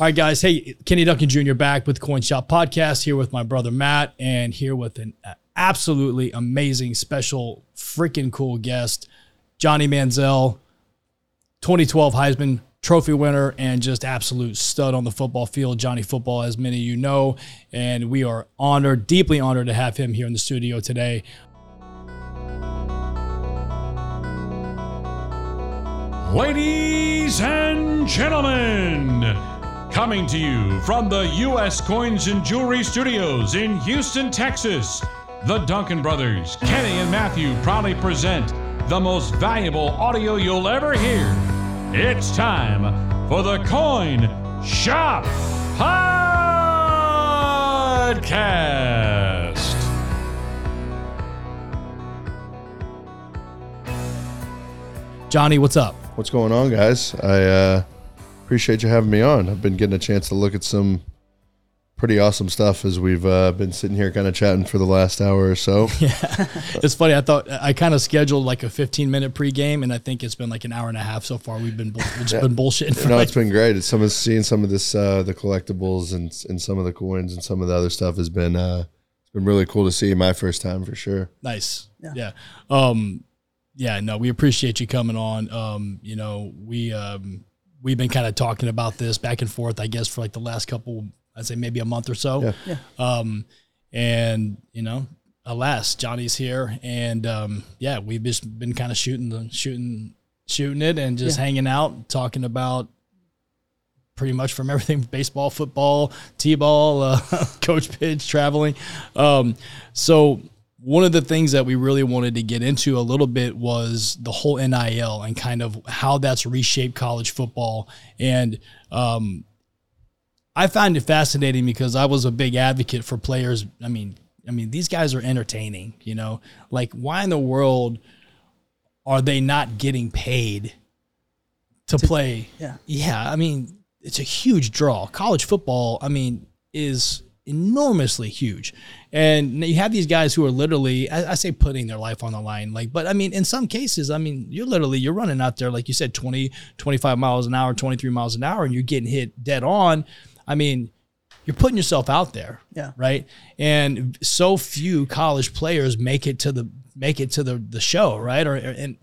All right, guys. Hey, Kenny Duncan Jr. back with Coin Shop Podcast here with my brother Matt, and here with an absolutely amazing, special, freaking cool guest, Johnny Manziel, 2012 Heisman Trophy winner, and just absolute stud on the football field. Johnny Football, as many of you know, and we are honored, deeply honored to have him here in the studio today. Ladies and gentlemen, coming to you from the U.S. Coins and Jewelry Studios in Houston, Texas, the Duncan brothers, Kenny and Matthew, proudly present the most valuable audio you'll ever hear. It's time for the Coin Shop Podcast. Johnny, what's up? What's going on, guys? I uh, appreciate you having me on. I've been getting a chance to look at some pretty awesome stuff as we've uh, been sitting here kind of chatting for the last hour or so. Yeah, it's funny. I thought I kind of scheduled like a 15 minute pregame, and I think it's been like an hour and a half so far. We've been bull- we've just Yeah. been bullshitting. For no, like, it's been great. It's some of seeing some of this, uh, the collectibles and and some of the coins and some of the other stuff has been uh, it's been really cool to see. My first time for sure. Nice. Yeah. Um, yeah, no, we appreciate you coming on. Um, you know, we um we've been kind of talking about this back and forth, I guess, for like the last couple I'd say maybe a month or so. Yeah. Yeah. Um and you know, alas, Johnny's here and um yeah, we've just been kind of shooting the shooting shooting it and just Yeah. hanging out, talking about pretty much from everything baseball, football, t-ball, uh, coach pitch, traveling. Um, so one of the things that we really wanted to get into a little bit was the whole NIL and kind of how that's reshaped college football. And um, I find it fascinating because I was a big advocate for players. I mean, I mean, these guys are entertaining, you know, like why in the world are they not getting paid to play? yeah. Yeah, I mean, it's a huge draw. College football, I mean, is enormously huge. And you have these guys who are literally, I, I say putting their life on the line. Like, but I mean, in some cases, I mean, you're literally, you're running out there, like you said, 20, 25 miles an hour, 23 miles an hour, and you're getting hit dead on. I mean, you're putting yourself out there. Yeah. Right. And so few college players make it to the, make it to the, the show. Right. Or, and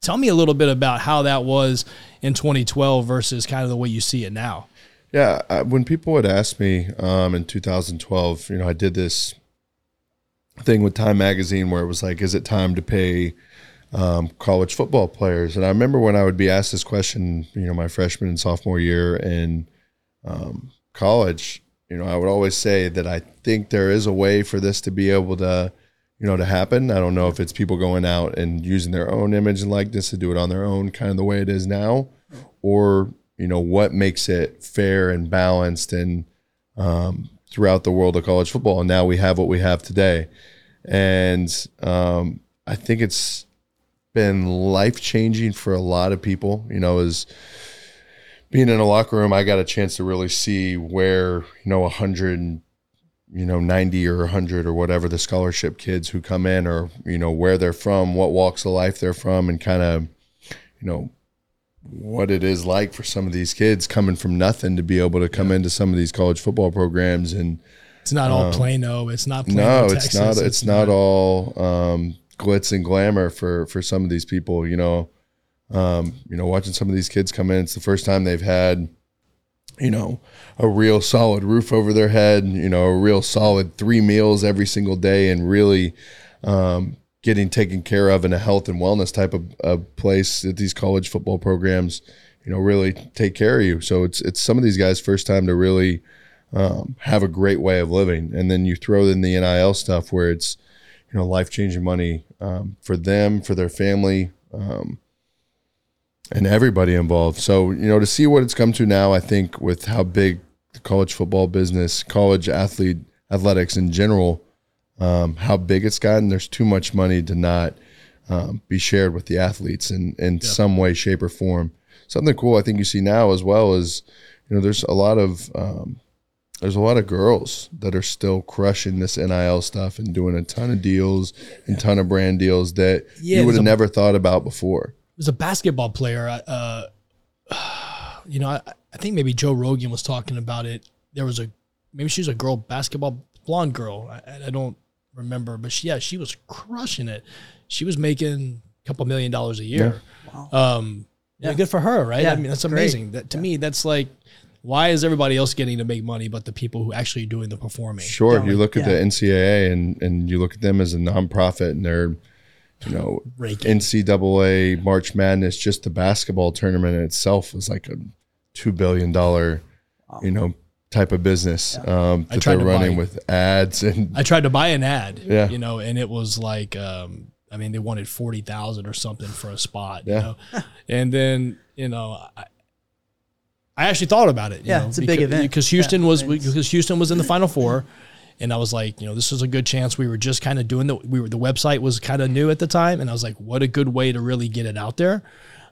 tell me a little bit about how that was in 2012 versus kind of the way you see it now. Yeah, I, when people would ask me um, in 2012, you know, I did this thing with Time Magazine where it was like, "Is it time to pay um, college football players?" And I remember when I would be asked this question, you know, my freshman and sophomore year in um, college, you know, I would always say that I think there is a way for this to be able to, you know, to happen. I don't know if it's people going out and using their own image and likeness to do it on their own, kind of the way it is now, or you know what makes it fair and balanced and um, throughout the world of college football. And now we have what we have today, and um, I think it's been life changing for a lot of people. You know, as being in a locker room, I got a chance to really see where you know a hundred you know 90 or 100 or whatever the scholarship kids who come in or you know where they're from what walks of life they're from and kind of you know what it is like for some of these kids coming from nothing to be able to come into some of these college football programs and It's not all Plano. It's not Plano, no it's Texas. not it's, not, all um, glitz and glamour for for some of these people you know um, you know watching some of these kids come in it's the first time they've had you know a real solid roof over their head you know a real solid three meals every single day and really um, getting taken care of in a health and wellness type of, of place that these college football programs you know really take care of you so it's it's some of these guys first time to really um, have a great way of living and then you throw in the nil stuff where it's you know life changing money um, for them for their family um, and everybody involved. So, you know, to see what it's come to now, I think with how big the college football business, college athlete athletics in general, um, how big it's gotten, there's too much money to not um, be shared with the athletes in, in some way, shape, or form. Something cool I think you see now as well is, you know, there's a lot of um, there's a lot of girls that are still crushing this NIL stuff and doing a ton of deals and ton of brand deals that Yeah, you would have never thought about before. There's a basketball player. Uh, you know, I, I think maybe Joe Rogan was talking about it. There was a maybe she was a girl basketball blonde girl. I, I don't remember, but she, yeah, she was crushing it. She was making a couple million dollars a year. Wow. Um, yeah, Yeah. good for her, right? Yeah, I mean, that's great. amazing. That to me, that's like, why is everybody else getting to make money, but the people who actually doing the performing? Sure, Yeah, you look at yeah. the NCAA and and you look at them as a nonprofit, and they're, you know, Raking. NCAA March Madness. Just the basketball tournament in itself was like a two billion dollar, you know, type of business um, that they're running buy- with ads and I tried to buy an ad, Yeah. you know, and it was like, um, I mean, they wanted forty thousand or something for a spot, Yeah. you know, and then you know, I, I actually thought about it. you Yeah, know, it's a big because, event. because Houston Yeah, was it's- because Houston was in the Final Four, and I was like, you know, this is a good chance. We were just kind of doing the we were the website was kind of new at the time, and I was like, what a good way to really get it out there.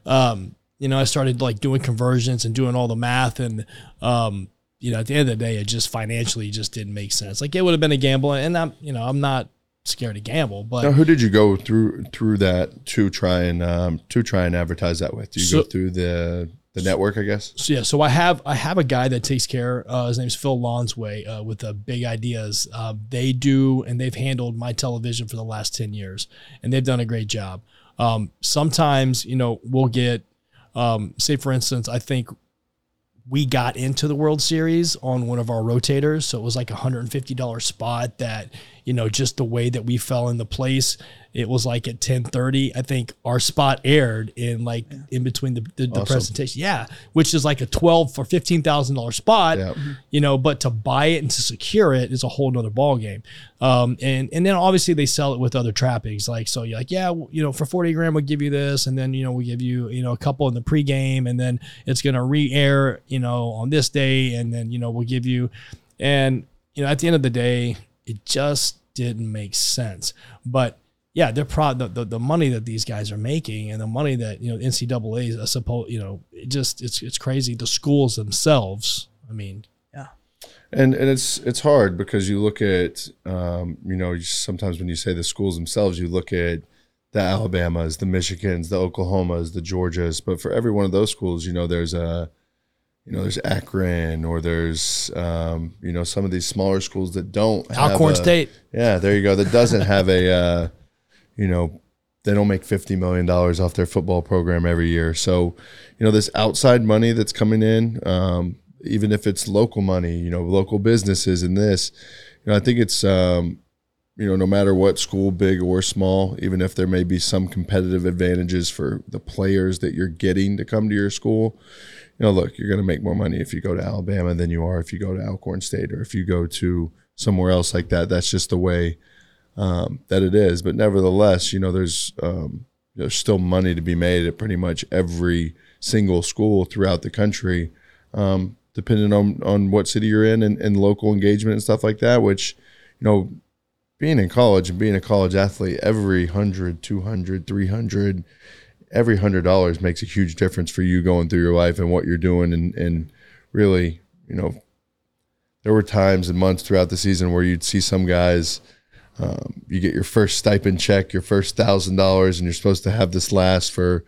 Um, you know, I started like doing conversions and doing all the math, and um, you know, at the end of the day, it just financially just didn't make sense. Like it would have been a gamble, and I'm you know I'm not scared to gamble, but Now, who did you go through through that to try and um, to try and advertise that with? Do you So- go through the the network? I guess. So yeah, so I have I have a guy that takes care. Uh, his name's Phil Lonsway uh, with the Big Ideas. Uh, they do and they've handled my television for the last ten years, and they've done a great job. Um, sometimes you know we'll get, um, say for instance, I think we got into the World Series on one of our rotators, so it was like a hundred and fifty dollar spot that you know just the way that we fell into place. It was like at ten thirty. I think our spot aired in like in between the, the, the Awesome. presentation. Yeah, which is like a twelve for fifteen thousand dollar spot. Yeah. You know, but to buy it and to secure it is a whole nother ball game. Um, and and then obviously they sell it with other trappings. Like so, you're like, yeah, you know, for forty grand we'll give you this, and then you know we give you you know a couple in the pregame, and then it's gonna re-air you know on this day, and then you know we'll give you, and you know at the end of the day, it just didn't make sense. But yeah, they're pro the, the, the money that these guys are making and the money that you know NCAA is I suppose you know it just it's it's crazy. The schools themselves, I mean, yeah. And and it's it's hard because you look at um, you know sometimes when you say the schools themselves, you look at the Alabamas, the Michigans, the Oklahomas, the Georgias. But for every one of those schools, you know there's a you know there's Akron or there's um, you know some of these smaller schools that don't have Alcorn a- State. Yeah, there you go. That doesn't have a uh, you know they don't make fifty million dollars off their football program every year. So you know this outside money that's coming in. Um, even if it's local money, you know, local businesses and this, you know, I think it's, um, you know, no matter what school, big or small, even if there may be some competitive advantages for the players that you're getting to come to your school, you know, look, you're going to make more money if you go to Alabama than you are if you go to Alcorn State or if you go to somewhere else like that. That's just the way um, that it is. But nevertheless, you know, there's um, there's still money to be made at pretty much every single school throughout the country, um, depending on on what city you're in and, and local engagement and stuff like that. Which, you know, being in college and being a college athlete, every 100, 200, 300, every hundred dollars makes a huge difference for you going through your life and what you're doing. And, and really, you know, there were times and months throughout the season where you'd see some guys, um, you get your first stipend check, your first thousand dollars, and you're supposed to have this last for,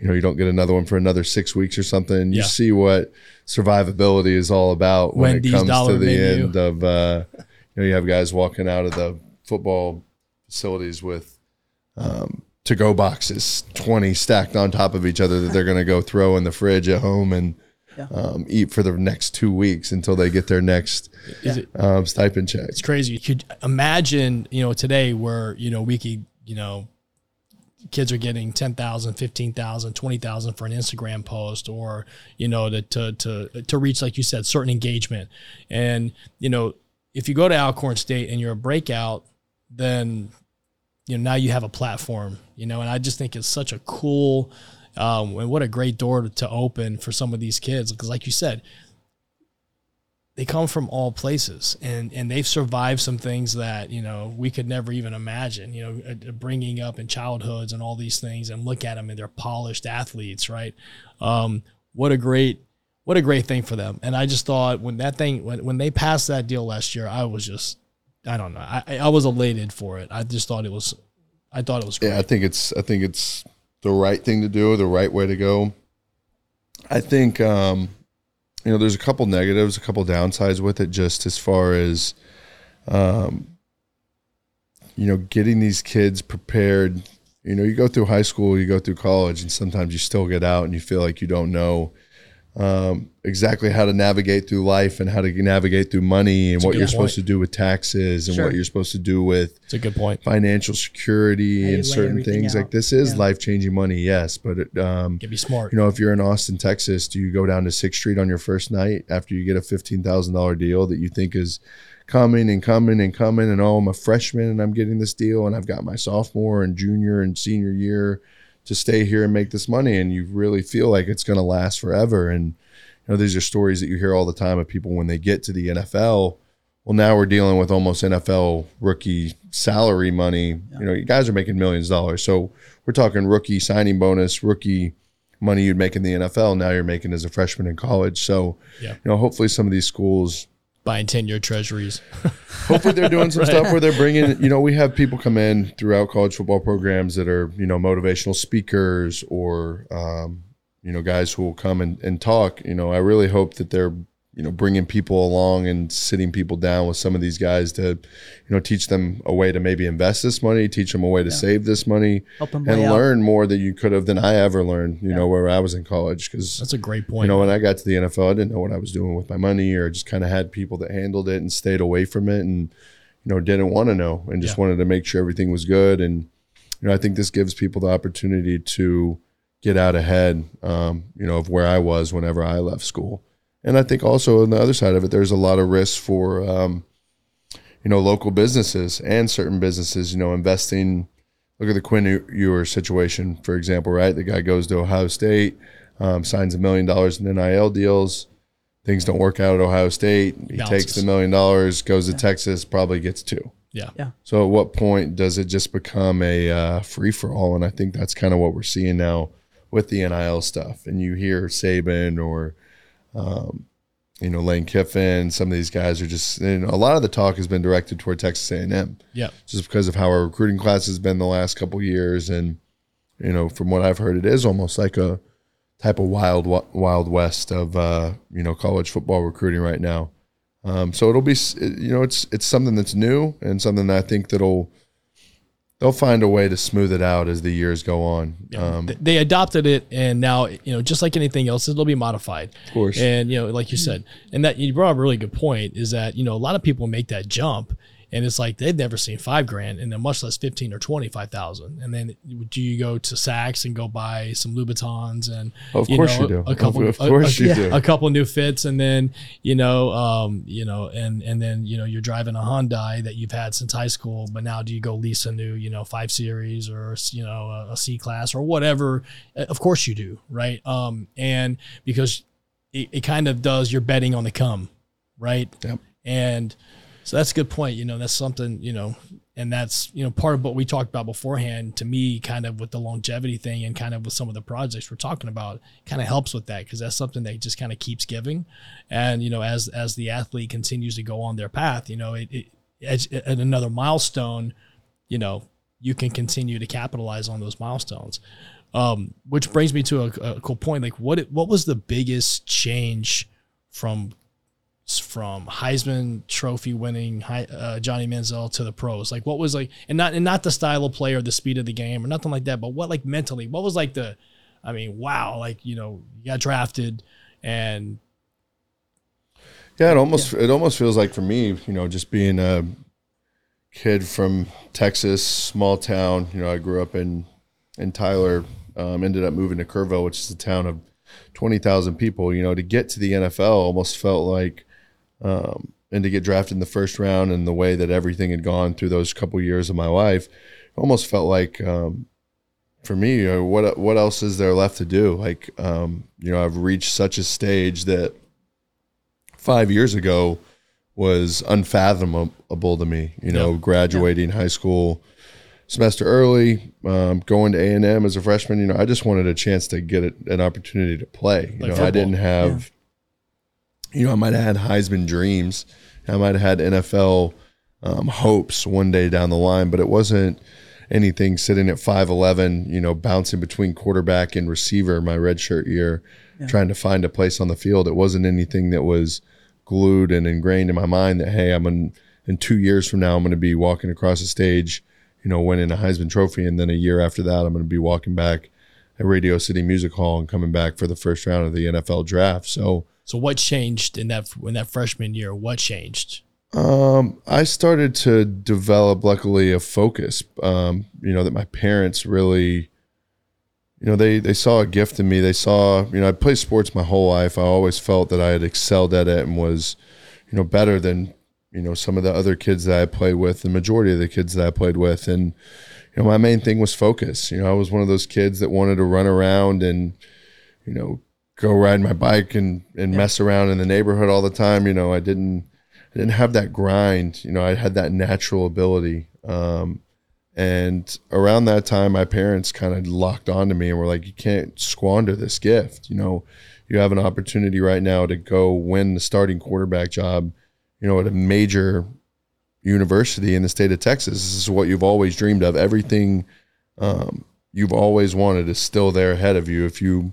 you know, you don't get another one for another six weeks or something. You Yeah. see what survivability is all about when Wendy's it comes to the menu. end of, uh, you know, you have guys walking out of the football facilities with um, to go boxes, 20 stacked on top of each other that they're going to go throw in the fridge at home and Yeah. um, eat for the next two weeks until they get their next is it um, stipend check. it's crazy. You could imagine, you know, today where, you know, we could, you know, kids are getting 10,000, 15,000, 20,000 for an Instagram post or, you know, to, to, to, to reach, like you said, certain engagement. And, you know, if you go to Alcorn State and you're a breakout, then, you know, now you have a platform, you know, and I just think it's such a cool, um, and what a great door to, open for some of these kids. Because like you said, they come from all places and and they've survived some things that you know we could never even imagine you know uh, bringing up in childhoods and all these things and look at them and they're polished athletes right um, what a great what a great thing for them and i just thought when that thing when, when they passed that deal last year i was just i don't know i i was elated for it i just thought it was i thought it was great Yeah, I think it's I think it's the right thing to do, the right way to go. I think um, you know there's a couple negatives, a couple downsides with it, just as far as um, you know, getting these kids prepared. You know, you go through high school, you go through college, and sometimes you still get out and you feel like you don't know um, exactly how to navigate through life and how to navigate through money and what you're point. supposed to do with taxes and sure. what you're supposed to do with it's a good point financial security and certain things out. like this is yeah. life changing money yes but it, um be smart you know if you're in austin texas do you go down to sixth street on your first night after you get a $15000 deal that you think is coming and coming and coming and oh i'm a freshman and i'm getting this deal and i've got my sophomore and junior and senior year to stay here and make this money and you really feel like it's going to last forever. And you know these are stories that you hear all the time of people when they get to the NFL well now we're dealing with almost NFL rookie salary money. Yeah. you know you guys are making millions of dollars. So we're talking rookie signing bonus rookie money you'd make in the NFL now you're making as a freshman in college. So yeah. you know hopefully some of these schools buying 10 year treasuries. Hopefully they're doing some right. stuff where they're bringing, you know, we have people come in throughout college football programs that are, you know, motivational speakers or, um, you know, guys who will come and, and talk. You know, I really hope that they're you know bringing people along and sitting people down with some of these guys to you know teach them a way to maybe invest this money teach them a way to yeah. save this money and learn more than you could have than i ever learned you yeah. know where i was in college because that's a great point you know when i got to the nfl i didn't know what i was doing with my money or just kind of had people that handled it and stayed away from it and you know didn't want to know and just yeah. wanted to make sure everything was good and you know i think this gives people the opportunity to get out ahead um, you know of where i was whenever i left school and I think also on the other side of it, there's a lot of risks for um, you know local businesses and certain businesses. You know, investing. Look at the Quinn Ewers situation, for example. Right, the guy goes to Ohio State, um, signs a million dollars in NIL deals. Things don't work out at Ohio State. He Bounces. takes the million dollars, goes to Texas, probably gets two. Yeah. Yeah. So at what point does it just become a uh, free for all? And I think that's kind of what we're seeing now with the NIL stuff. And you hear Saban or um, you know, Lane Kiffin, some of these guys are just, you know, a lot of the talk has been directed toward Texas A&M. Yeah. Just because of how our recruiting class has been the last couple years. And, you know, from what I've heard, it is almost like a type of wild, wild west of, uh, you know, college football recruiting right now. Um, so it'll be, you know, it's, it's something that's new and something that I think that'll, they'll find a way to smooth it out as the years go on. Yeah. Um, they adopted it, and now you know, just like anything else, it'll be modified. Of course, and you know, like you said, and that you brought up a really good point is that you know a lot of people make that jump, and it's like they've never seen five grand and then much less 15 or 25,000 and then do you go to Saks and go buy some Louboutins and of course know, you do. a couple of, of course a, you a, do. a couple new fits. And then you know um, you know and and then you know you're driving a Hyundai that you've had since high school but now do you go lease a new you know 5 series or you know a, a C class or whatever? Of course you do right? Um, and because it, it kind of does you're betting on the come right? Yep. and so that's a good point. You know, that's something, you know, and that's, you know, part of what we talked about beforehand to me, kind of with the longevity thing and kind of with some of the projects we're talking about, kind of helps with that because that's something that just kind of keeps giving. And, you know, as, as the athlete continues to go on their path, you know, it, it at, at another milestone, you know, you can continue to capitalize on those milestones. Um, which brings me to a, a cool point. Like, what what was the biggest change from from Heisman Trophy winning uh, Johnny Manziel to the pros? Like, what was like, and not and not the style of play or the speed of the game or nothing like that, but what like mentally, what was like the, I mean, wow, like you know, you got drafted and. Yeah, it almost yeah. it almost feels like for me, you know, just being a kid from Texas, small town. You know, I grew up in in Tyler, um, ended up moving to Kerrville, which is a town of twenty thousand people. You know, to get to the NFL almost felt like um, and to get drafted in the first round and the way that everything had gone through those couple years of my life, almost felt like um, for me, you know, what what else is there left to do? Like, um, you know, I've reached such a stage that five years ago was unfathomable to me. You know, yep. graduating yep. high school semester early, um, going to A and M as a freshman. You know, I just wanted a chance to get an opportunity to play. You like know, football. I didn't have you know, I might have had Heisman dreams. I might have had NFL um, hopes one day down the line, but it wasn't. anything sitting at 5'11, you know, bouncing between quarterback and receiver my redshirt year, trying to find a place on the field. It wasn't anything that was glued and ingrained in my mind that, hey, I'm in, in two years from now, I'm going to be walking across the stage, you know, winning a Heisman Trophy. And then a year after that, I'm going to be walking back at Radio City Music Hall and coming back for the first round of the NFL draft. So, So what changed in that in that freshman year? What changed? Um, I started to develop, luckily, a focus. Um, you know that my parents really, you know, they they saw a gift in me. They saw, you know, I played sports my whole life. I always felt that I had excelled at it and was, you know, better than you know some of the other kids that I played with. The majority of the kids that I played with, and you know, my main thing was focus. You know, I was one of those kids that wanted to run around and, you know, go ride my bike and and mess around in the neighborhood all the time. You know, I didn't. I didn't have that grind. You know, I had that natural ability. Um, and around that time, my parents kind of locked onto me and were like, "You can't squander this gift. You know, you have an opportunity right now to go win the starting quarterback job. You know, at a major university in the state of Texas. This is what you've always dreamed of. Everything um, you've always wanted is still there ahead of you if you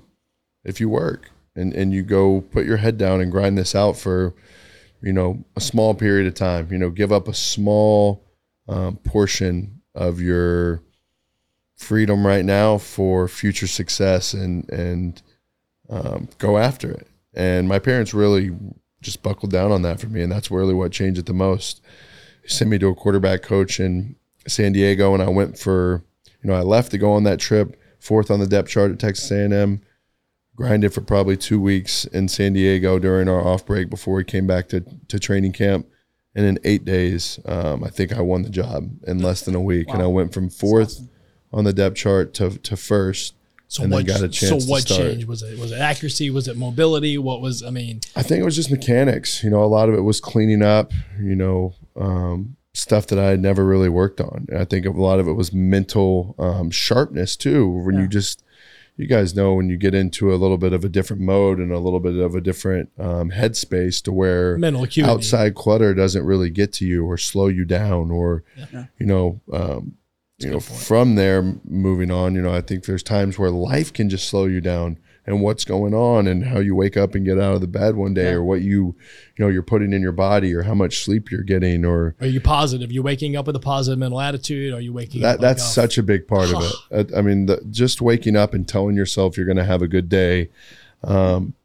if you work and and you go put your head down and grind this out for." you know, a small period of time. You know, give up a small um, portion of your freedom right now for future success and and um, go after it. And my parents really just buckled down on that for me, and that's really what changed it the most. Sent me to a quarterback coach in San Diego, and I went for you know I left to go on that trip, fourth on the depth chart at Texas A&M grinded for probably two weeks in San Diego during our off break before we came back to, to training camp. And in eight days, um, I think I won the job in less than a week. And I went from fourth on the depth chart to, to first. So And then what? got a chance so to what start. changed? Was it was it accuracy? Was it mobility? What was? I mean, I think it was just mechanics. You know, a lot of it was cleaning up, you know, um, stuff that I had never really worked on. And I think a lot of it was mental um, sharpness too. When you just, you guys know, when you get into a little bit of a different mode and a little bit of a different um, headspace to where mental acuity. outside clutter doesn't really get to you or slow you down or, you know, um, you know, from there moving on, you know, I think there's times where life can just slow you down and what's going on and how you wake up and get out of the bed one day or what you, you know, you're putting in your body or how much sleep you're getting or Are you positive? you're waking up with a positive mental attitude? Are you waking that up? that's like, such a big part of it. I, I mean, the, just waking up and telling yourself you're going to have a good day, um,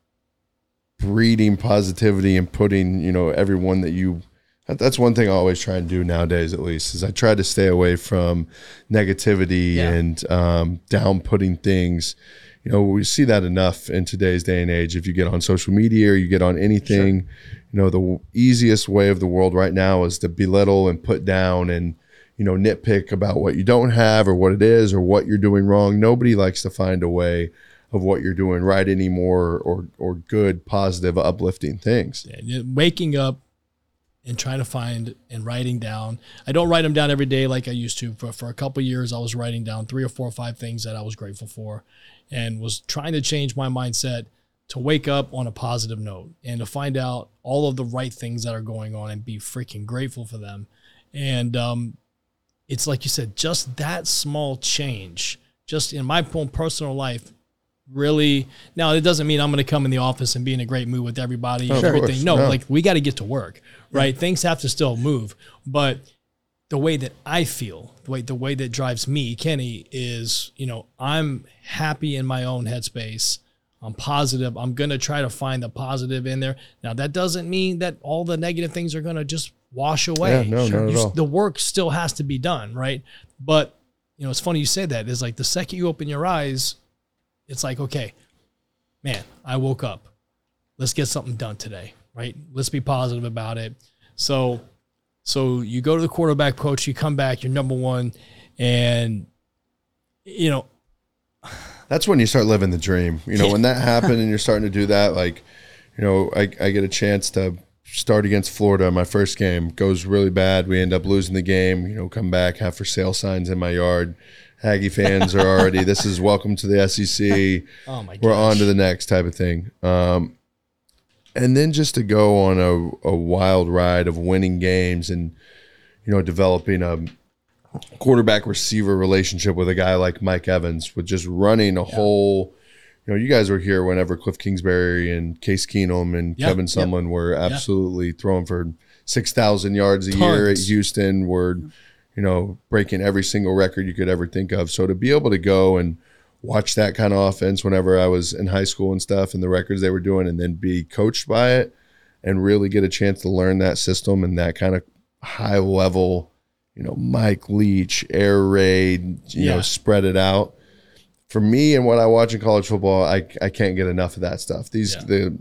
breeding positivity and putting you know everyone that you. That's one thing I always try and do nowadays, at least, is I try to stay away from negativity Yeah. and um, down putting things. You know, we see that enough in today's day and age. If you get on social media or you get on anything, you know, the w- easiest way of the world right now is to belittle and put down and you know, nitpick about what you don't have or what it is or what you're doing wrong. Nobody likes to find a way of what you're doing right anymore or or good, positive, uplifting things. Yeah, waking up and trying to find and writing down. I don't write them down every day like I used to. For for a couple years, I was writing down three or four or five things that I was grateful for, and was trying to change my mindset to wake up on a positive note and to find out all of the right things that are going on and be freaking grateful for them. And um, it's like you said, just that small change, just in my own personal life, really. Now it doesn't mean I'm going to come in the office and be in a great mood with everybody and everything. No, no. like we got to get to work, right? Things have to still move, but the way that I feel, the way the way that drives me, Kenny, is you know I'm happy in my own headspace. I'm positive. I'm gonna try to find the positive in there. Now that doesn't mean that all the negative things are gonna just wash away. Yeah, no, not at all. The work still has to be done, right? But you know, it's funny you say that. Is like the second you open your eyes, it's like okay, man, I woke up. Let's get something done today, right? Let's be positive about it. So, so you go to the quarterback coach, you come back, you're number one, and you know, That's when you start living the dream. You know, when that happened and you're starting to do that, like, you know, I, I get a chance to start against Florida. My first game goes really bad. We end up losing the game. You know, come back, have for sale signs in my yard. Aggie fans are already. This is welcome to the SEC. oh my god, we're on to the next type of thing. Um, and then just to go on a, a wild ride of winning games and you know developing a quarterback receiver relationship with a guy like Mike Evans with just running a whole. You know, you guys were here whenever Cliff Kingsbury and Case Keenum and Yeah, Kevin yeah. Sumlin were absolutely throwing for six thousand yards a year at Houston. Were you know breaking every single record you could ever think of. So to be able to go and watch that kind of offense whenever I was in high school and stuff, and the records they were doing, and then be coached by it, and really get a chance to learn that system and that kind of high level, you know, Mike Leach, air raid, you know, spread it out. For me and what I watch in college football, I, I can't get enough of that stuff. These Yeah. the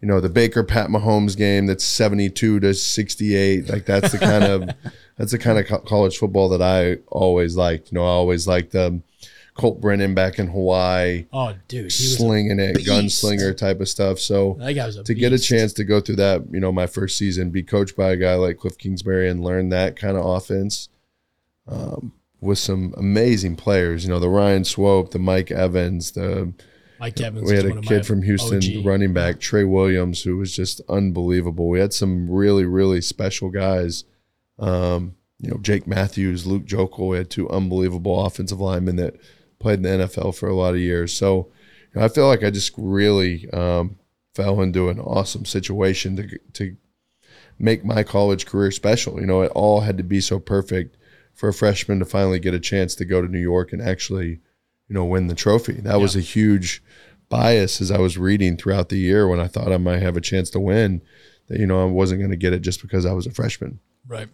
you know the Baker Pat Mahomes game that's seventy two to sixty eight. Like that's the kind of that's the kind of co- college football that I always liked. You know, I always liked um, Colt Brennan back in Hawaii, Oh, dude, he was slinging it, beast. gunslinger type of stuff. So that guy was a to get a chance to go through that, you know, my first season, be coached by a guy like Cliff Kingsbury and learn that kind of offense um, with some amazing players. You know, the Ryan Swope, the Mike Evans, the Mike Evans. we had a kid from Houston, OG. running back Trey Williams, who was just unbelievable. We had some really, really special guys. Um, you know, Jake Matthews, Luke Joeckel. We had two unbelievable offensive linemen that played in the NFL for a lot of years. So you know, I feel like I just really um, fell into an awesome situation to to make my college career special. You know, it all had to be so perfect for a freshman to finally get a chance to go to New York and actually, you know, win the trophy. That was a huge bias as I was reading throughout the year when I thought I might have a chance to win. That you know I wasn't going to get it just because I was a freshman. Right.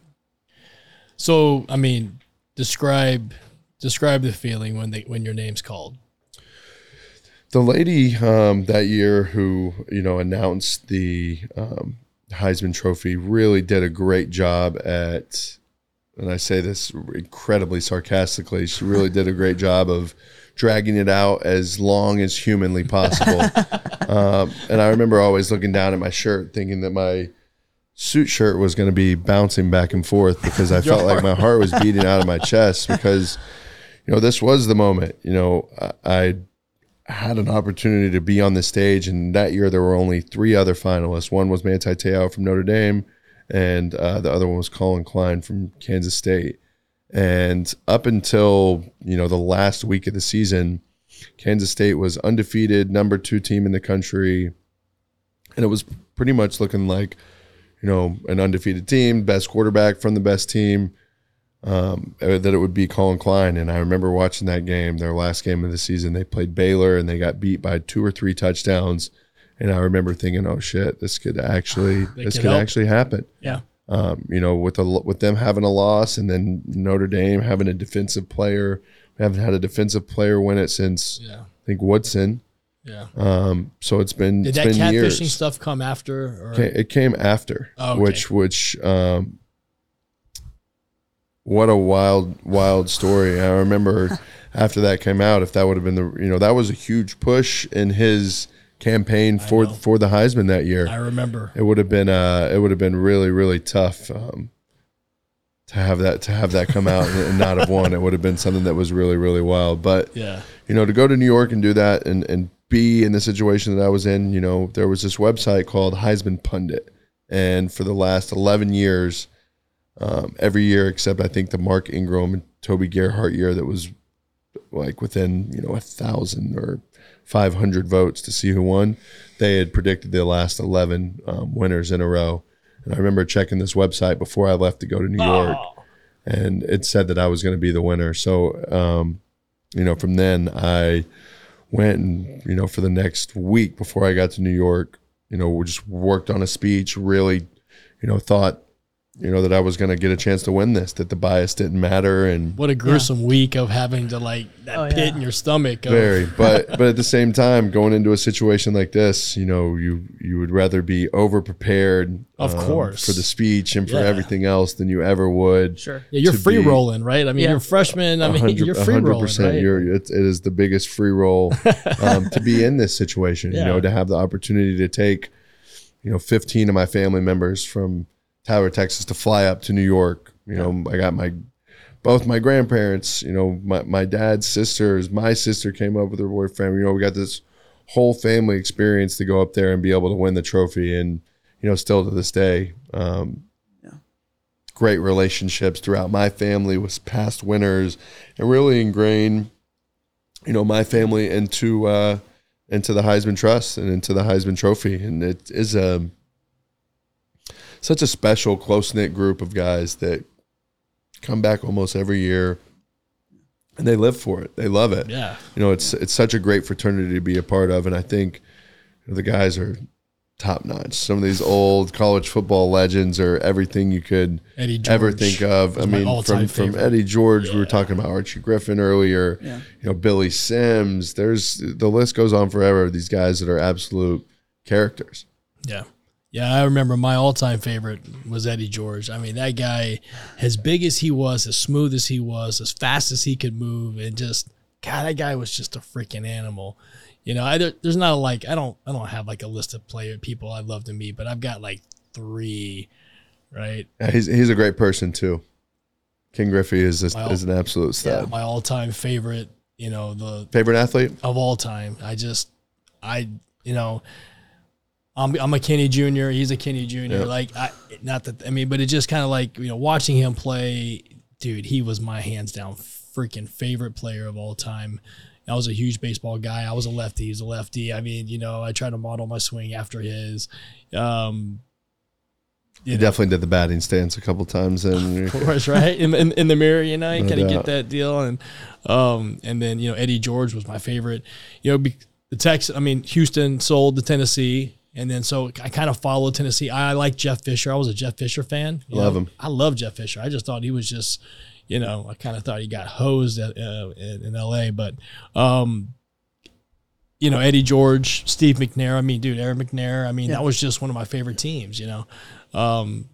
So, I mean, describe describe the feeling when they when your name's called. The lady um, that year who you know announced the um, Heisman Trophy really did a great job at, and I say this incredibly sarcastically. She really did a great job of dragging it out as long as humanly possible. um, and I remember always looking down at my shirt, thinking that my suit shirt was going to be bouncing back and forth because I felt like my heart was beating out of my chest because you know this was the moment. You know, I. Had an opportunity to be on the stage, and that year there were only three other finalists. One was Manti Te'o from Notre Dame, and uh, the other one was Collin Klein from Kansas State. And up until you know the last week of the season, Kansas State was undefeated, number two team in the country, and it was pretty much looking like you know an undefeated team, best quarterback from the best team. Um, uh, that it would be Collin Klein, and I remember watching that game, their last game of the season. They played Baylor, and they got beat by two or three touchdowns. And I remember thinking, "Oh shit, this could actually, this could could actually happen." Yeah. um, you know, with a with them having a loss and then Notre Dame having a defensive player. We haven't had a defensive player win it since Yeah. I think Woodson. Yeah. Um, so it's been Did it's that been catfishing years. stuff come after? Or? It came after, Oh, okay. which which um, what a wild wild story. I remember after that came out, if that would have been the you know that was a huge push in his campaign for know. for the Heisman that year. I remember. it would have been uh it would have been really really tough um to have that to have that come out and, and not have won it would have been something that was really really wild but Yeah. you know to go to new york and do that and and be in the situation that i was in you know there was this website called heisman pundit and for the last 11 years um, every year except i think the mark ingram and toby gerhart year that was like within you know a thousand or 500 votes to see who won. They had predicted the last 11 um, winners in a row. And i remember checking this website before i left to go to new york and it said that i was going to be the winner. So um, you know from then i went and you know for the next week before i got to new york you know we just worked on a speech really you know thought you know that i was going to get a chance to win this that the bias didn't matter and What a gruesome week of having to like that Oh, pit yeah. in your stomach. Of, very but but at the same time going into a situation like this you know you you would rather be over prepared Of course. for the speech and for Yeah. everything else than you ever would Sure. Yeah, you're free be- rolling, right? I mean, Yeah. you're a freshman. I mean, you're free rolling, right? You're, it, it is the biggest free roll um, to be in this situation. You know, to have the opportunity to take, you know, 15 of my family members from Tyler, Texas, to fly up to New York. You know, I got my both my grandparents. You know, my my dad's sisters. My sister came up with her boyfriend. You know, we got this whole family experience to go up there and be able to win the trophy. And you know, still to this day, um, yeah. great relationships throughout my family with past winners, and really ingrained, you know, my family into uh, into the Heisman Trust and into the Heisman Trophy, and it is a such a special, close knit group of guys that come back almost every year and they live for it. They love it. Yeah. You know, it's it's such a great fraternity to be a part of, and I think the guys are top notch. Some of these old college football legends are everything you could ever think of. I mean, all-time from from. Eddie George, we were talking about Archie Griffin earlier. Yeah. You know, Billy Sims. There's the list goes on forever. These guys that are absolute characters. Yeah. Yeah, I remember my all-time favorite was Eddie George. I mean, that guy, as big as he was, as smooth as he was, as fast as he could move, and just God, that guy was just a freaking animal. You know, I, there- there's not a, like I don't I don't have like a list of player people I'd love to meet, but I've got like three, right? Yeah, he's he's a great person too. King Griffey is a, Wow. is an absolute stud. My all-time favorite, you know, the Favorite athlete? of all time. I just, I, you know, I'm, I'm a Kenny Jr. He's a Kenny Jr. Yeah. Like, I, not that, I mean, but it just kind of like, you know, watching him play, dude, he was my hands down freaking favorite player of all time. I was a huge baseball guy. I was a lefty. He's a lefty. I mean, you know, I tried to model my swing after his. Um, He definitely did the batting stance a couple times, and of course, right in, in in the mirror, you know, you No kind of get that deal, and um, and then you know Eddie George was my favorite. You know, be, the Texas, I mean, Houston sold to Tennessee, and then so I kind of followed Tennessee. I like Jeff Fisher. I was a Jeff Fisher fan. you Love know. him. I love Jeff Fisher. I just thought he was just, you know, I kind of thought he got hosed at, uh, in, in L.A., but. um you know Eddie George, Steve McNair. I mean, dude, Aaron McNair. I mean, Yeah. that was just one of my favorite teams. You know, um,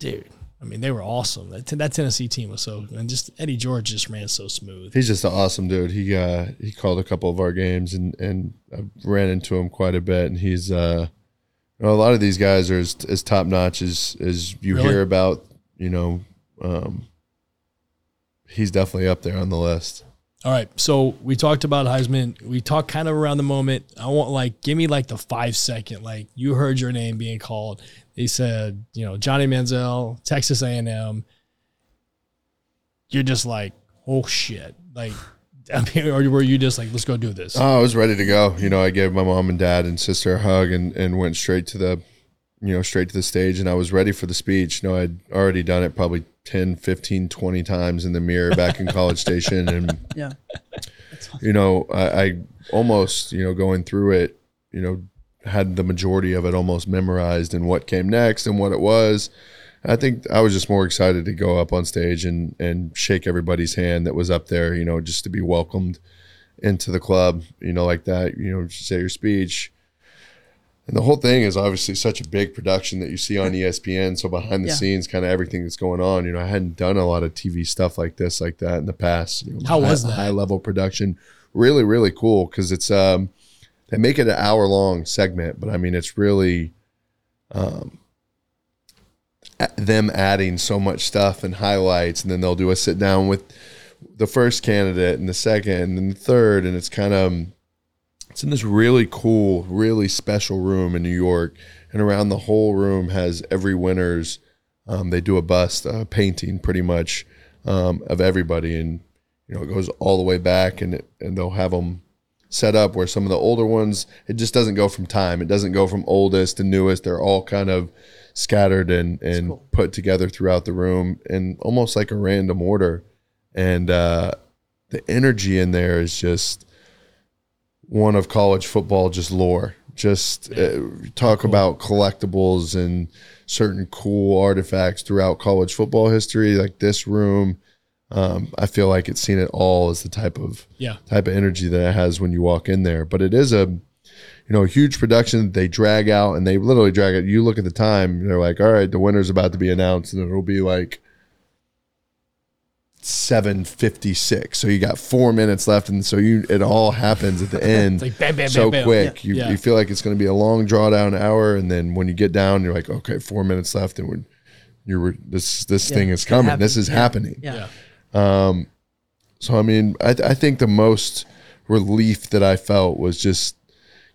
dude. I mean, they were awesome. That, that Tennessee team was so, and just Eddie George just ran so smooth. he's just an awesome dude. He uh, he called a couple of our games, and and I ran into him quite a bit. And he's uh, you know, a lot of these guys are as, as top notch as as you Really? hear about. You know, um, he's definitely up there on the list. All right, so we talked about Heisman. We talked kind of around the moment. I want like give me like the five second. Like you heard your name being called. They said, you know, Johnny Manziel, Texas A and M. You're just like, oh shit. Like, I mean, or were you just like, let's go do this? Oh, I was ready to go. You know, I gave my mom and dad and sister a hug and, and went straight to the, you know, straight to the stage. And I was ready for the speech. You know, I'd already done it probably 10, 15, 20 times in the mirror back in College Station. And, Yeah. you know, I, I almost, you know, going through it, you know, had the majority of it almost memorized and what came next and what it was. I think I was just more excited to go up on stage and, and shake everybody's hand that was up there, you know, just to be welcomed into the club, you know, like that, you know, say your speech. And the whole thing is obviously such a big production that you see on ESPN. So behind the Yeah. scenes, kind of everything that's going on, you know, I hadn't done a lot of TV stuff like this, like that in the past. You know, How high, was that? High level production. Really, really cool because it's, um, they make it an hour long segment, but I mean, it's really, um, them adding so much stuff and highlights, and then they'll do a sit down with the first candidate and the second and the third, and it's kind of it's in this really cool, really special room in New York, and around the whole room has every winner's. Um, they do a bust, a painting, pretty much um, of everybody, and you know it goes all the way back, and and they'll have them set up where some of the older ones it just doesn't go from time. It doesn't go from oldest to newest. They're all kind of scattered and and cool. put together throughout the room in almost like a random order. And uh the energy in there is just one of college football just lore. Just uh, talk about collectibles and certain cool artifacts throughout college football history. Like this room um, I feel like it's seen it all as the type of yeah. type of energy that it has when you walk in there. But it is a, you know, a huge production that they drag out and they literally drag it. You look at the time, they're like, all right, the winner's about to be announced, and it'll be like seven fifty six. So you got four minutes left, and so you it all happens at the end. It's like bam, bam, so bam, bam. quick. You, Yeah. you feel like it's going to be a long draw down hour, and then when you get down, you're like, okay, four minutes left, and we're, you're this this Yeah, thing is coming. This is Yeah. happening. Yeah. Yeah. So I mean, I, I think the most relief that I felt was just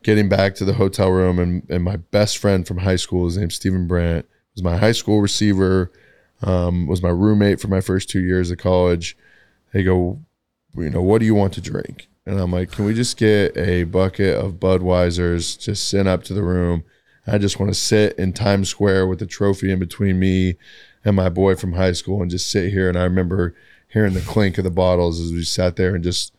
getting back to the hotel room and, and my best friend from high school, his name's Stephen Brandt, was my high school receiver. um, was my roommate for my first two years of college. They go, you know, what do you want to drink? And I'm like, can we just get a bucket of Budweisers, just sent up to the room? I just want to sit in Times Square with the trophy in between me and my boy from high school and just sit here. And I remember hearing the clink of the bottles as we sat there and just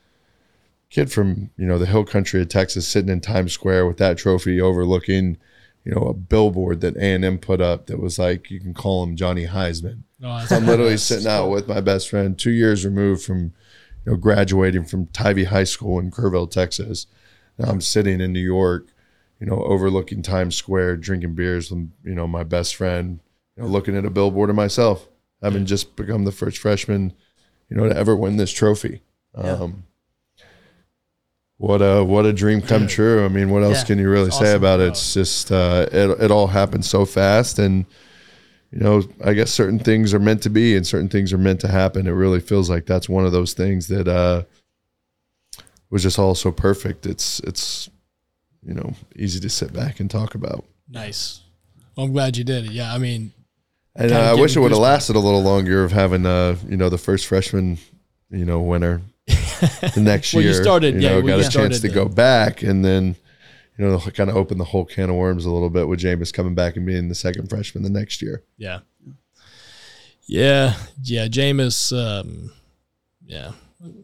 kid from you know the hill country of Texas sitting in Times Square with that trophy overlooking you know a billboard that A and M put up that was like you can call him Johnny Heisman. Oh, I'm literally sitting out with my best friend, two years removed from you know graduating from Tivy High School in Kerrville, Texas. Now I'm sitting in New York, you know, overlooking Times Square, drinking beers with you know my best friend, you know, looking at a billboard of myself, having just become the first freshman, you know, to ever win this trophy. Um, what a what a dream come true. I mean, what else Yeah, can you really say awesome. about it? It's just uh, it it all happened so fast, and you know, I guess certain things are meant to be, and certain things are meant to happen. It really feels like that's one of those things that uh, was just all so perfect. It's it's you know easy to sit back and talk about. Nice. Well, I'm glad you did it. Yeah, I mean, And uh, I wish it would have lasted a little longer of having uh you know the first freshman you know winner the next Well, you year. started- you yeah, know, well, got you a chance to go back, and then you know kind of open the whole can of worms a little bit with Jameis coming back and being the second freshman the next year. yeah, yeah, yeah. Jameis, um, yeah,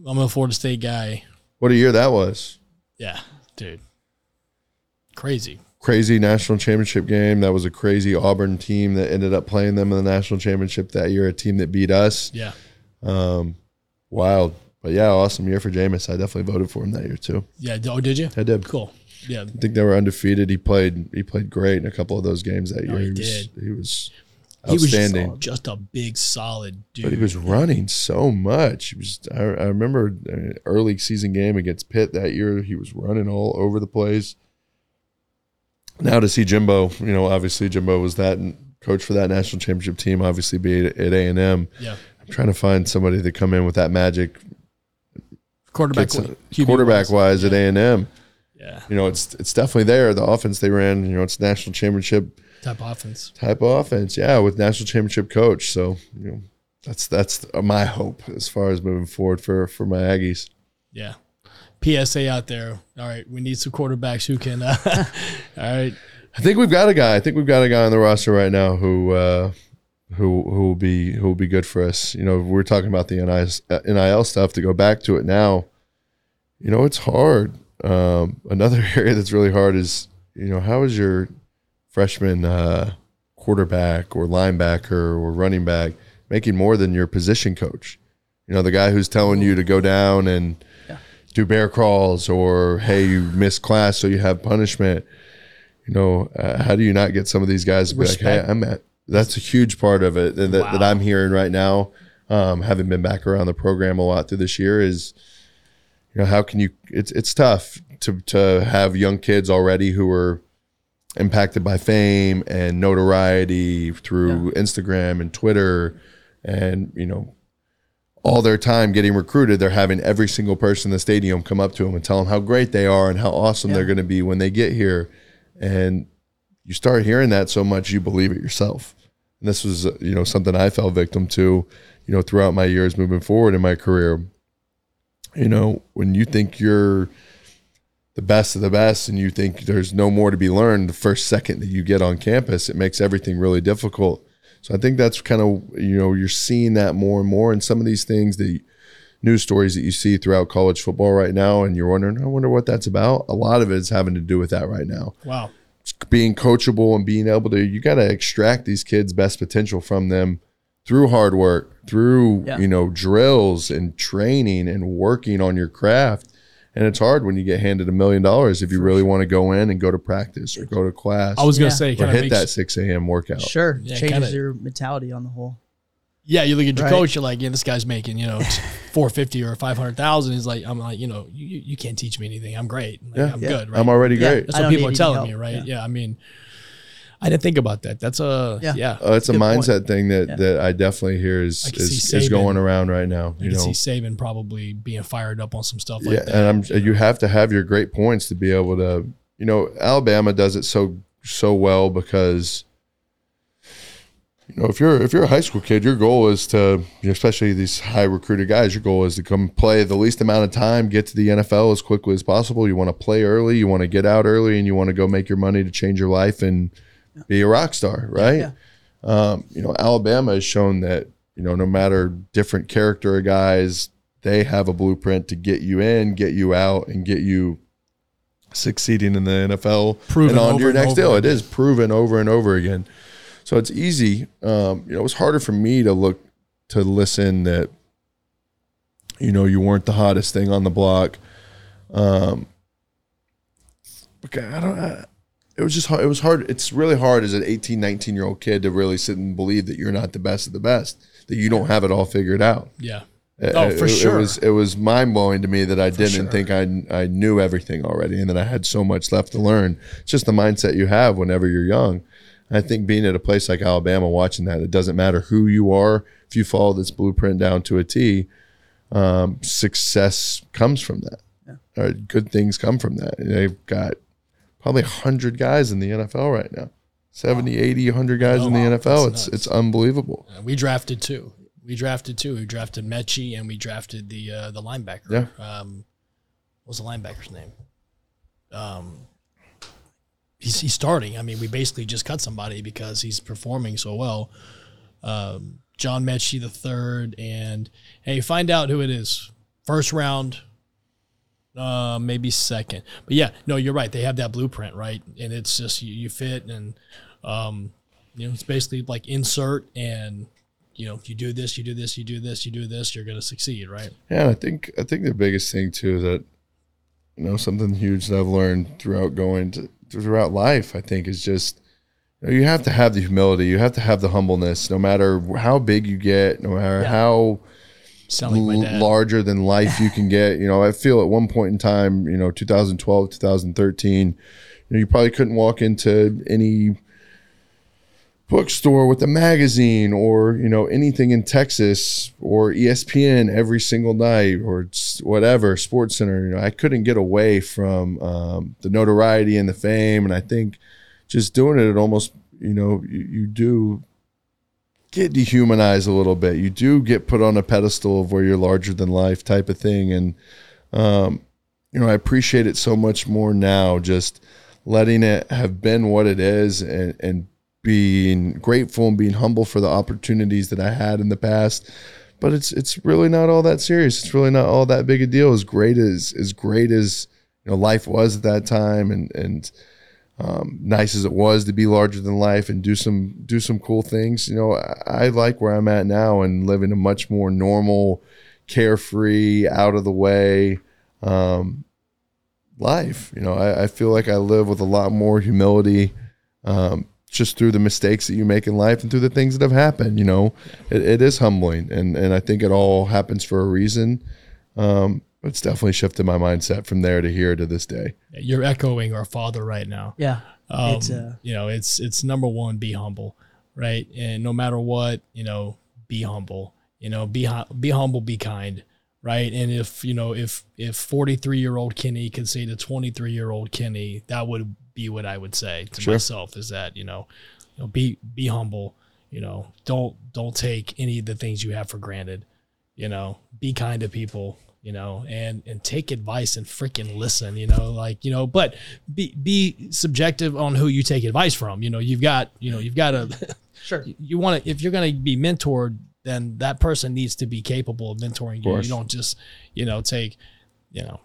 I'm a Florida State guy. What a year that was! Yeah, dude, crazy. Crazy national championship game. That was a crazy Auburn team that ended up playing them in the national championship that year. A team that beat us. Yeah, Um, wild, but yeah, awesome year for Jameis. I definitely voted for him that year too. yeah. Oh, did you? I did. Cool. Yeah, I think they were undefeated. He played. He played great in a couple of those games that No, year. he was, did. He was he was outstanding. just, just a big, solid dude. but he was running so much. He was. I, I remember an early season game against Pitt that year. He was running all over the place. Now to see Jimbo, you know, obviously Jimbo was that coach for that national championship team. Obviously, be at A and M. yeah. I'm trying to find somebody to come in with that magic. Quarterback, some- uh, quarterback wise. wise at A and M. Yeah, You know, it's it's definitely there. The offense they ran. You know, it's national championship type offense. type of offense. Yeah, with national championship coach. So you know, that's that's my hope as far as moving forward for for my Aggies. Yeah. PSA out there. All right, we need some quarterbacks who can. Uh, all right, I think we've got a guy. I think we've got a guy on the roster right now who uh, who who will be who will be good for us. You know, we're talking about the NIL, NIL stuff. To go back to it now, you know, it's hard. Um, another area that's really hard is you know how is your freshman uh, quarterback or linebacker or running back making more than your position coach? You know, the guy who's telling you to go down and do bear crawls or hey, you missed class so you have punishment. You know, uh, how do you not get some of these guys to be like, hey, I'm at, that's a huge part of it that, that, that I'm hearing right now, um, having been back around the program a lot through this year is, you know, how can you, it's, it's tough to, to have young kids already who are impacted by fame and notoriety through Instagram and Twitter and, you know, all their time getting recruited, they're having every single person in the stadium come up to them and tell them how great they are and how awesome they're going to be when they get here. And you start hearing that so much, you believe it yourself. And this was, uh, you know, something I fell victim to, you know, throughout my years moving forward in my career. You know, when you think you're the best of the best and you think there's no more to be learned the first second that you get on campus, it makes everything really difficult. So I think that's kind of, you know, you're seeing that more and more in some of these things, the news stories that you see throughout college football right now. And you're wondering, I wonder what that's about. A lot of it is having to do with that right now wow. being coachable and being able to you got to extract these kids best potential from them through hard work through Yeah. you know drills and training and working on your craft and it's hard when you get handed a million dollars if you really want to go in and go to practice or go to class I was gonna Yeah. say, or kind hit that 6 a.m workout Sure, Yeah, changes kinda- your mentality on the whole. yeah. You look at your Right. coach, you're like, yeah, this guy's making you know four fifty or five hundred thousand. He's like, I'm like, you know, you, you you can't teach me anything. I'm great. Like, yeah I'm Yeah. good. Right? i'm already Yeah. great That's I what people are telling help. me, right? Yeah. Yeah. I mean, I didn't think about that. That's a yeah. Yeah. uh, it's a Good point. mindset thing that Yeah. that i definitely hear is is, see is going around right now I you can know see Saban probably being fired up on some stuff like yeah, that. and I'm you have to have your great points to be able to, you know, Alabama does it so so well because you know, if you're if you're a high school kid, your goal is to, especially these high recruited guys, your goal is to come play the least amount of time, get to the NFL as quickly as possible. You want to play early, you want to get out early, and you want to go make your money to change your life and be a rock star, right? Yeah. Um, you know, Alabama has shown that you know no matter different character of guys, they have a blueprint to get you in, get you out, and get you succeeding in the NFL Proven and on to your next deal. It is proven over and over again. So it's easy. Um, you know, it was harder for me to look to listen that you know you weren't the hottest thing on the block. Um, okay, I don't. I, it was just hard. It was hard. It's really hard as an 18, 19 year old kid to really sit and believe that you're not the best of the best, that you don't have it all figured out. Yeah. Uh, Oh, for it, sure. It was it was mind blowing to me that I didn't sure. think I I knew everything already, and that I had so much left to learn. It's just the mindset you have whenever you're young. I think being at a place like Alabama, watching that, it doesn't matter who you are. If you follow this blueprint down to a T, um, success comes from that. Or good things come from that. They've got probably 100 guys in the NFL right now. 70, 80, 100 guys in the wow. NFL. That's It's nuts. it's unbelievable. We drafted two. We drafted two. We drafted Metchie and we drafted the uh, the linebacker. Yeah. Um, what was the linebacker's name? Um, he's he's starting. I mean, we basically just cut somebody because he's performing so well. Um, John Metchie the third, and hey, find out who it is. First round, uh, maybe second. But yeah, no, you're right. They have that blueprint, right? And it's just you, you fit, and um, you know, it's basically like insert, and you know, if you do this, you do this, you do this, you do this, you're gonna succeed, right? Yeah, I think I think the biggest thing too that you know something huge that I've learned throughout going to, throughout life, I think, is just you, know, you have to have the humility, you have to have the humbleness, no matter how big you get, no matter Yeah. how Like my dad. larger than life you can get. You know, I feel at one point in time, you know, 2012, 2013, you know, you probably couldn't walk into any bookstore with a magazine or you know anything in Texas or ESPN every single night or whatever Sports Center. You know, I couldn't get away from um, the notoriety and the fame, and I think just doing it, it almost you know you, you do get dehumanized a little bit. You do get put on a pedestal of where you're larger than life type of thing, and um, you know I appreciate it so much more now. Just letting it have been what it is and, and being grateful and being humble for the opportunities that I had in the past. But it's it's really not all that serious. It's really not all that big a deal. As great as as great as you know life was at that time, and and um, nice as it was to be larger than life and do some do some cool things. You know, I, I like where I'm at now and living a much more normal, carefree, out of the way um, life. You know, I, I feel like I live with a lot more humility. Um, just through the mistakes that you make in life and through the things that have happened, you know, it, it is humbling, and and I think it all happens for a reason. Um, it's definitely shifted my mindset from there to here to this day. You're echoing our father right now. Yeah. Um, It's, uh, you know, it's it's number one, be humble, right? And no matter what, you know, be humble. You know, be hu- be humble, be kind, right? And if you know, if if 43 year old Kenny could say to 23 year old Kenny, that would be what I would say to Sure. myself is that you know, you know, be be humble. You know, don't don't take any of the things you have for granted. You know, be kind to people. You know, and and take advice and freaking listen. You know, like you know, but be be subjective on who you take advice from. You know, you've got you know you've got to Sure. you want to if you're going to be mentored, then that person needs to be capable of mentoring you. course. You don't just you know take you know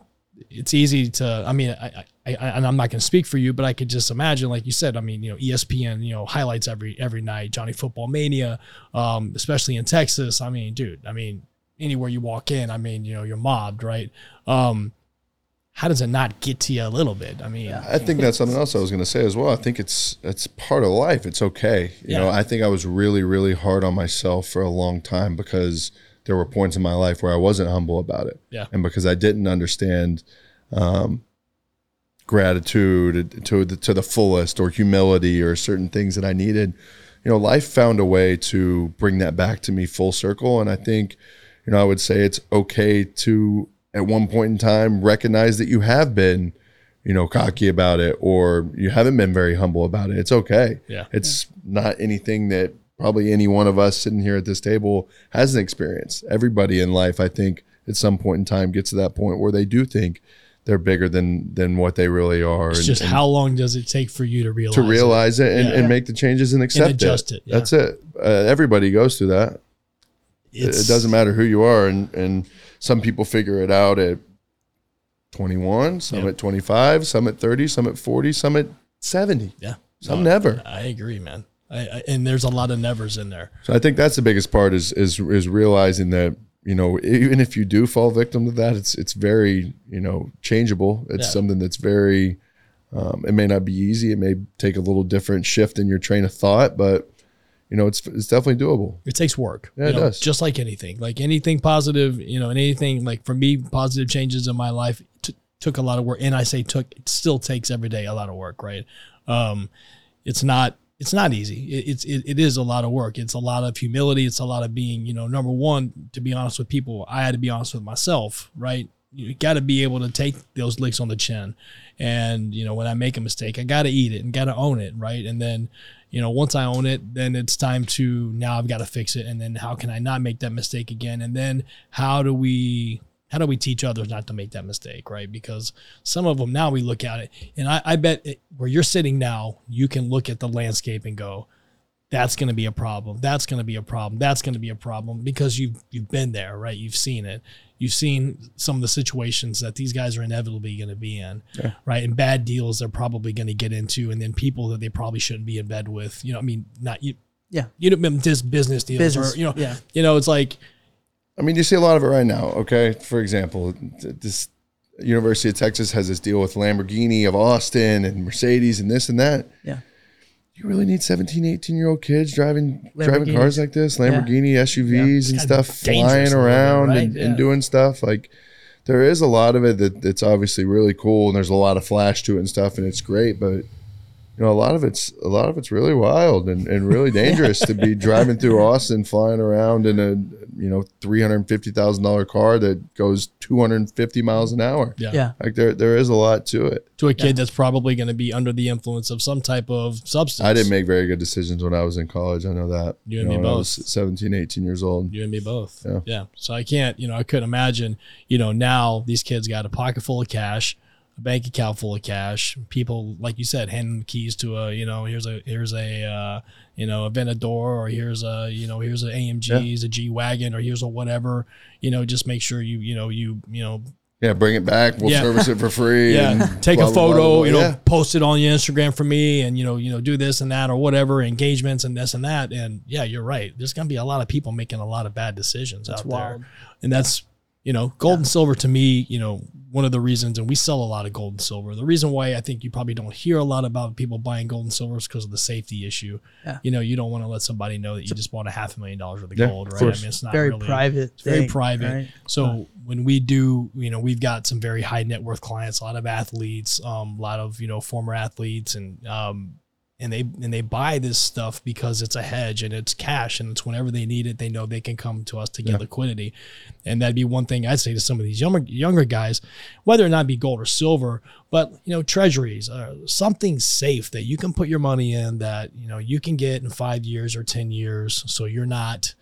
it's easy to i mean i i, I and i'm not going to speak for you but i could just imagine like you said i mean you know espn you know highlights every every night johnny football mania um especially in texas i mean dude i mean anywhere you walk in i mean you know you're mobbed right um how does it not get to you a little bit i mean I think that's something else I was going to say as well. I think it's it's part of life. It's okay. You know, I think I was really really hard on myself for a long time because there were points in my life where I wasn't humble about it. Yeah. And because I didn't understand um, gratitude to the, to the fullest or humility or certain things that I needed, you know, life found a way to bring that back to me full circle. And I think, you know, I would say it's okay to at one point in time recognize that you have been you know, cocky about it or you haven't been very humble about it. It's okay. Yeah. It's not anything that probably any one of us sitting here at this table has an experience. Everybody in life, I think, at some point in time gets to that point where they do think they're bigger than than what they really are. It's and- just and how long does it take for you to realize to it? realize it, and, Yeah. and make the changes and accept adjust it. it, yeah. That's it. Uh, everybody goes through that. It- It's- it doesn't matter who you are, and and some people figure it out at 21, some Yeah. at 25, some at 30, some at 40, some at 70. Yeah, Some never. I agree, man. I, I, and there's a lot of nevers in there. So I think that's the biggest part is is is realizing that you know even if you do fall victim to that, it's it's very you know changeable. It's Yeah. something that's very. Um, it may not be easy. It may take a little different shift in your train of thought, but you know it's it's definitely doable. It takes work. Yeah, it know, does. Just like anything, like anything positive, you know, and anything like for me, positive changes in my life t- took a lot of work. And I say took, it still takes every day a lot of work, right? Um, it's not, it's not easy. It, it's, it, it is a lot of work. It's a lot of humility. It's a lot of being, you know, number one, to be honest with people, I had to be honest with myself, right? You got to be able to take those licks on the chin. And, you know, when I make a mistake, I got to eat it and got to own it, right? And then, you know, once I own it, then it's time to now I've got to fix it. And then how can I not make that mistake again? And then how do we how do we teach others not to make that mistake, right? Because some of them now we look at it, and I, I bet it, where you're sitting now, you can look at the landscape and go, that's going to be a problem. That's going to be a problem. That's going to be a problem because you've you've been there, right? You've seen it. You've seen some of the situations that these guys are inevitably going to be in, right? And bad deals they're probably going to get into, and then people that they probably shouldn't be in bed with. You know, I mean, not you. Yeah. You know, just business deals, Business, or you know, yeah. you know, it's like I mean, you see a lot of it right now. Okay, for example, this University of Texas has this deal with Lamborghini of Austin and Mercedes and this and that. Yeah. You really need 17, 18 year old kids driving driving cars like this, Lamborghini SUVs and stuff, flying a little bit, around right? and, Yeah. and doing stuff like. There is a lot of it that that's obviously really cool, and there's a lot of flash to it and stuff, and it's great. But you know, a lot of it's a lot of it's really wild and, and really dangerous to be driving through Austin, flying around in a you know three hundred fifty thousand dollar car that goes two hundred and fifty miles an hour. yeah, Yeah. Like there there is a lot to it. to a kid that's probably going to be under the influence of some type of substance. I didn't make very good decisions when I was in college. I know that. You and know, me when I both. was 17, 18 years old. You and me both. Yeah. Yeah. So I can't, you know, I couldn't imagine, you know, now these kids got a pocket full of cash, a bank account full of cash. People, like you said, handing the keys to a, you know, here's a, here's a, uh, you know, a Aventador or here's a, you know, here's a AMG, a G Wagon or here's a whatever, you know, just make sure you, you know, you, you know, Yeah, bring it back. We'll Yeah. service it for free. yeah, and take blah, a blah, blah, photo, blah. you know, Yeah. post it on your Instagram for me, and you know, you know, do this and that or whatever, engagements and this and that, and yeah, you're right. There's gonna be a lot of people making a lot of bad decisions out wild. there, and that's you know, gold and silver to me, you know, one of the reasons, and we sell a lot of gold and silver. The reason why I think you probably don't hear a lot about people buying gold and silver is because of the safety issue. Yeah. You know, you don't want to let somebody know that you just bought a half a million dollars worth of Yeah, gold, of right? I mean, it's not Very really, private. it's very thing, private. right? So when we do, you know, we've got some very high net worth clients, a lot of athletes, um, a lot of you know former athletes, and um, and they and they buy this stuff because it's a hedge and it's cash and it's whenever they need it, they know they can come to us to get liquidity, and that'd be one thing I'd say to some of these younger younger guys, whether or not be gold or silver, but you know treasuries, uh, something safe that you can put your money in that you know you can get in five years or ten years, so you're not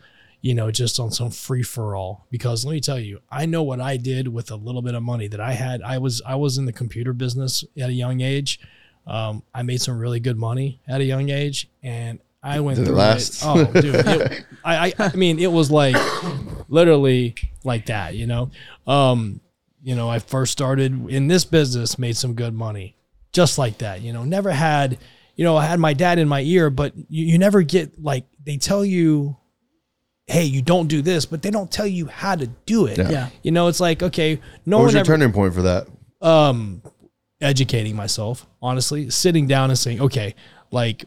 you know, just on some free for all. Because let me tell you, I know what I did with a little bit of money that I had. I was I was in the computer business at a young age. Um, I made some really good money at a young age, and I went Did it through last? it. Oh, dude, it, I, I I mean, it was like literally like that. You know, um, you know, I first started in this business, made some good money, just like that. You know, never had. You know, I had my dad in my ear, but you, you never get like they tell you hey, you don't do this, but they don't tell you how to do it. Yeah. Yeah. You know, it's like, okay, no What was one your ever turning point for that? um educating myself, honestly, sitting down and saying, okay, like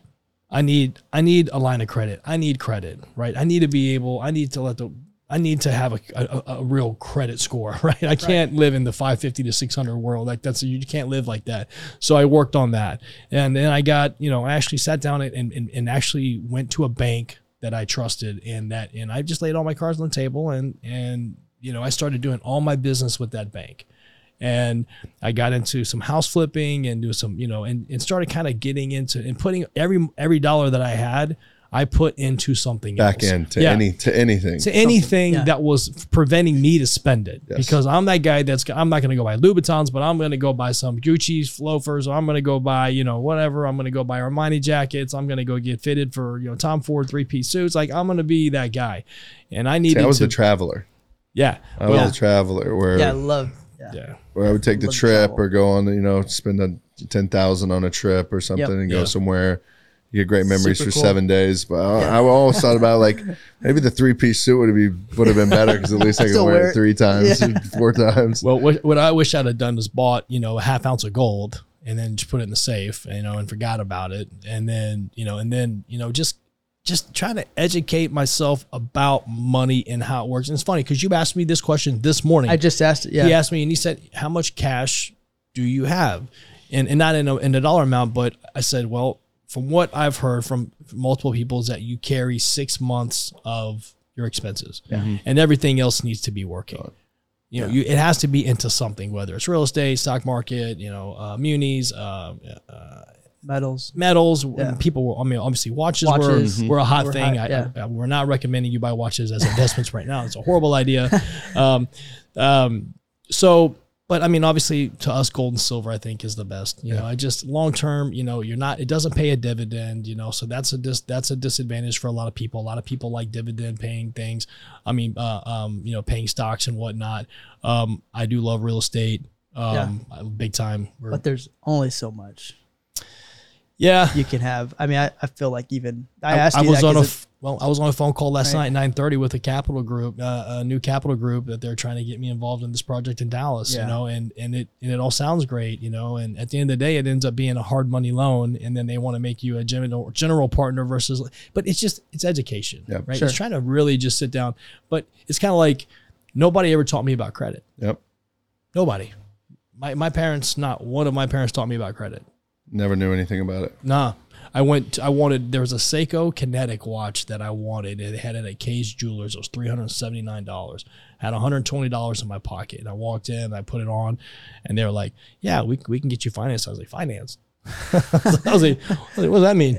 I need I need a line of credit. I need credit, right? I need to be able, I need to let the I need to have a, a, a real credit score, right? I can't live in the 550 to 600 world. Like that's you can't live like that. So I worked on that, and then I got you know I actually sat down and and, and actually went to a bank that I trusted, and that and I just laid all my cards on the table, and and you know I started doing all my business with that bank and I got into some house flipping and do some, you know, and, and started kind of getting into and putting every every dollar that I had, I put into something back else. end to Yeah. any to anything. to anything yeah. that was preventing me to spend it Yes. because I'm that guy that's I'm not going to go buy Louboutins, but I'm going to go buy some Gucci loafers. Or I'm going to go buy you know whatever. I'm going to go buy Armani jackets. I'm going to go get fitted for you know Tom Ford three piece suits. Like I'm going to be that guy, and I See, needed I was to. the traveler. yeah, I well, was a traveler where Yeah, I love. Yeah. Yeah, where I would take the trip travel. or go on, you know, spend a ten thousand on a trip or something Yep. and go Yeah. somewhere. You get great memories Super for cool. seven days. But I, I always thought about like maybe the three piece suit would be would have been better because at least I could wear, wear it it. three times, Yeah. four times. Well, what, what I wish I'd have done is bought, you know, a half ounce of gold and then just put it in the safe, you know, and forgot about it. And then, you know, and then, you know, just just trying to educate myself about money and how it works. And it's funny because you asked me this question this morning. I just asked it. Yeah. He asked me and he said, How much cash do you have? And and not in a in a dollar amount, but I said, Well, from what I've heard from multiple people is that you carry six months of your expenses. And everything else needs to be working. You know, you, it has to be into something, whether it's real estate, stock market, you know, uh, munis, uh, Metals. metals. Yeah. People were, I mean, obviously watches, Watches. were, were a hot Were thing. hot, I, yeah. I- we're not recommending you buy watches as investments right now. It's a horrible idea. Um, um, so, but I mean, obviously to us, gold and silver, I think is the best, you know, I just long term, you know, you're not, it doesn't pay a dividend, you know, so that's a dis, that's a disadvantage for a lot of people. A lot of people like dividend paying things. I mean, uh, um, you know, paying stocks and whatnot. Um, I do love real estate. Um, big time. We're- But there's only so much yeah. you can have. I mean, I, I feel like even I asked I you was that on a 'cause f- well, I was on a phone call last Right. night, nine thirty, with a capital group, uh, a new capital group that they're trying to get me involved in this project in Dallas. Yeah. You know, and and it and it all sounds great, you know, and at the end of the day, it ends up being a hard money loan, and then they want to make you a general general partner versus, but it's just it's education, Yeah, right? sure. It's trying to really just sit down, but it's kind of like nobody ever taught me about credit. Yep. Nobody. My my parents, not one of my parents taught me about credit. Never knew anything about it. Nah. I went. I wanted. There was a Seiko Kinetic watch that I wanted. It had it at Kay's Jewelers. It was three hundred seventy nine dollars. Had one hundred twenty dollars in my pocket. And I walked in. I put it on, and they were like, "Yeah, we we can get you financed." I was like, "Financed." I was like, "What does that mean?"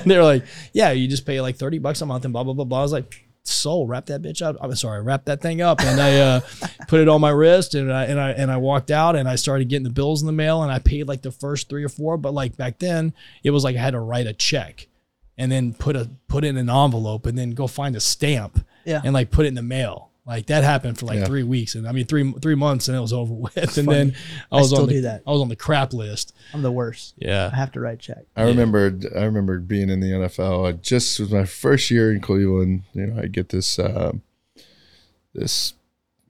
they were like, "Yeah, you just pay like thirty bucks a month and blah blah blah blah." I was like, "So wrap that bitch up." I'm sorry, wrap that thing up, and I uh, put it on my wrist, and I and I and I walked out, and I started getting the bills in the mail, and I paid like the first three or four, but like back then, it was like I had to write a check, and then put a put it in an envelope, and then go find a stamp, Yeah. and like put it in the mail. Like that happened for like Yeah. three weeks, and I mean three three months, and it was over with. And then I I was still on the do that. I was on the crap list. I'm the worst. Yeah, I have to write check. I remember I remember being in the NFL. I just was my first year in Cleveland. You know, I get this uh, this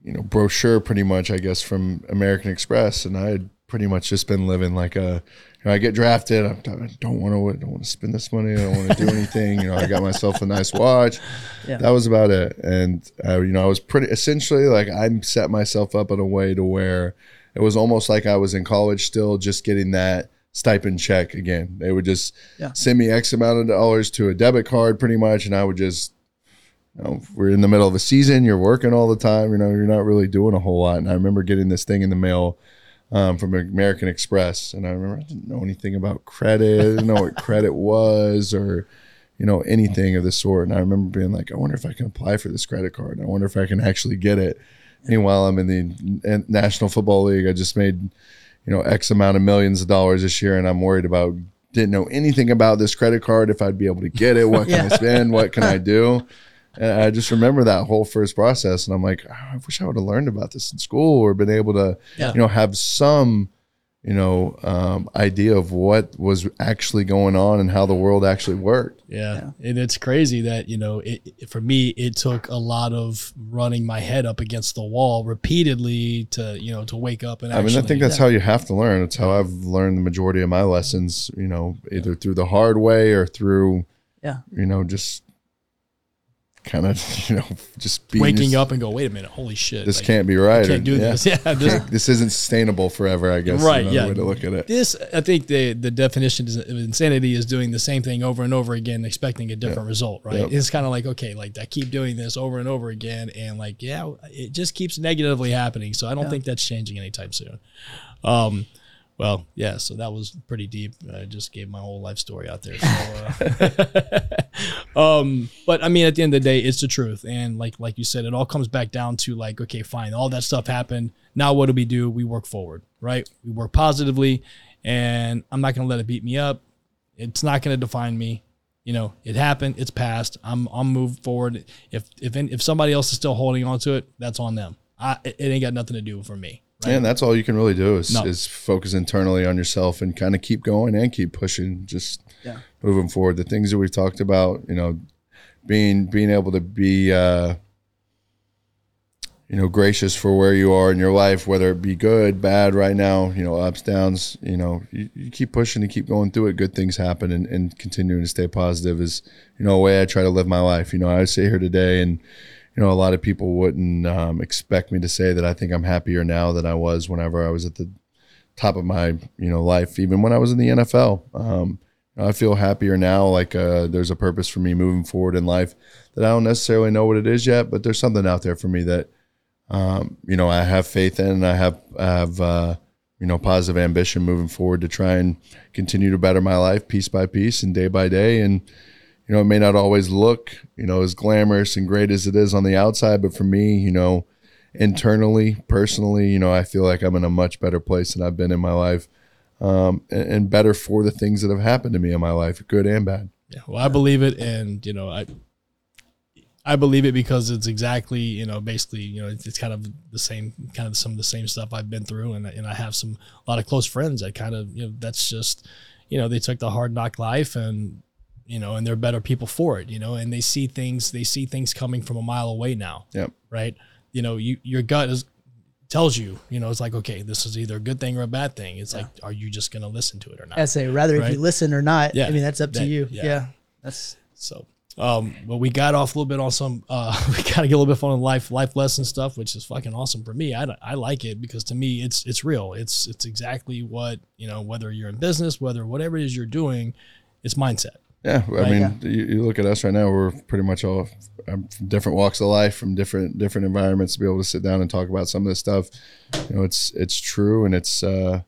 you know brochure pretty much I guess from American Express, and I had pretty much just been living like a. You know, I get drafted. I don't- I don't want to. Don't want to spend this money. I don't want to do anything. You know, I got myself a nice watch. Yeah. That was about it. And uh, you know, I was pretty essentially like I set myself up in a way to where it was almost like I was in college still, just getting that stipend check again. They would just Yeah. send me X amount of dollars to a debit card, pretty much, and I would just. You know, we're in the middle of a season. You're working all the time. You know, you're not really doing a whole lot. And I remember getting this thing in the mail um, from American Express, and I remember I didn't know anything about credit. I didn't know what credit was, or you know anything of the sort. And I remember being like, I wonder if I can apply for this credit card. And I wonder if I can actually get it. Meanwhile, I'm in the National Football League. I just made you know X amount of millions of dollars this year, and I'm worried about didn't know anything about this credit card. If I'd be able to get it, what can I spend? What can I do? And I just remember that whole first process, and I'm like, "Oh, I wish I would have learned about this in school or been able to, Yeah. you know, have some, you know, um, idea of what was actually going on and how the world actually worked. Yeah. And it's crazy that, you know, it, it- for me, it took a lot of running my head up against the wall repeatedly to, you know, to wake up and I mean. I think that's how you have to learn. It's how I've learned the majority of my lessons, you know, either through the hard way or through, Yeah. you know, just kind of, you know, just being waking just, up and go, wait a minute, holy shit. This like, can't be right. I can't do yeah. this. Yeah. This, this isn't sustainable forever. I guess. Right, yeah. Way to look at it. this, I think the, the definition of insanity is doing the same thing over and over again, expecting a different result, right? Yep. It's kind of like, okay, like I keep doing this over and over again. And like, yeah, it just keeps negatively happening. So I don't Yeah. think that's changing anytime soon. Um, Well, yeah, so that was pretty deep. I just gave my whole life story out there. So, uh, um, but I mean, at the end of the day, it's the truth, and like like you said, it all comes back down to like, okay, fine, all that stuff happened. Now, what do we do? We work forward, right? We work positively, and I'm not going to let it beat me up. It's not going to define me. You know, it happened. It's past. I'm I'm moved forward. If if if somebody else is still holding on to it, that's on them. I, it ain't got nothing to do for me. Right? And that's all you can really do is, No. is focus internally on yourself and kind of keep going and keep pushing, just Yeah. moving forward. The things that we've talked about, you know, being being able to be, uh, you know, gracious for where you are in your life, whether it be good, bad, right now, you know, ups, downs. You know, you, you keep pushing and keep going through it. Good things happen, and, and continuing to stay positive is, you know, a way I try to live my life. You know, I sit here today and you know, a lot of people wouldn't um, expect me to say that I think I'm happier now than I was whenever I was at the top of my, you know, life, even when I was in the NFL. Um, I feel happier now. Like uh, there's a purpose for me moving forward in life that I don't necessarily know what it is yet, but there's something out there for me that, um, you know, I have faith in. And I have, I have, uh, you know, positive ambition moving forward to try and continue to better my life piece by piece and day by day. And, you know, it may not always look, you know, as glamorous and great as it is on the outside, but for me, you know, internally, personally, you know, I feel like I'm in a much better place than I've been in my life, um, and, and better for the things that have happened to me in my life, good and bad. Yeah, well, I believe it, and you know, I I believe it because it's exactly you know basically you know it's, it's kind of the same kind of some of the same stuff I've been through, and and I have some a lot of close friends that kind of you know that's just you know they took the hard knock life and you know and they're better people for it, you know, and they see things they see things coming from a mile away now, Yep. right? You know, you your gut is tells you, you know, it's like okay, this is either a good thing or a bad thing. It's like, are you just gonna listen to it or not? I say rather if you listen or not. Yeah. I mean that's up to you. yeah. Yeah. That's So, um, but we got off a little bit on some, uh, we got to get a little bit fun on life, life lesson stuff, which is fucking awesome for me. I, I like it because to me, it's, it's real. It's, it's exactly what, you know, whether you're in business, whether whatever it is you're doing, it's mindset. Yeah, I Right, mean, you, you look at us right now; we're pretty much all um, from different walks of life, from different different environments. To be able to sit down and talk about some of this stuff, you know, it's it's true, and it's uh,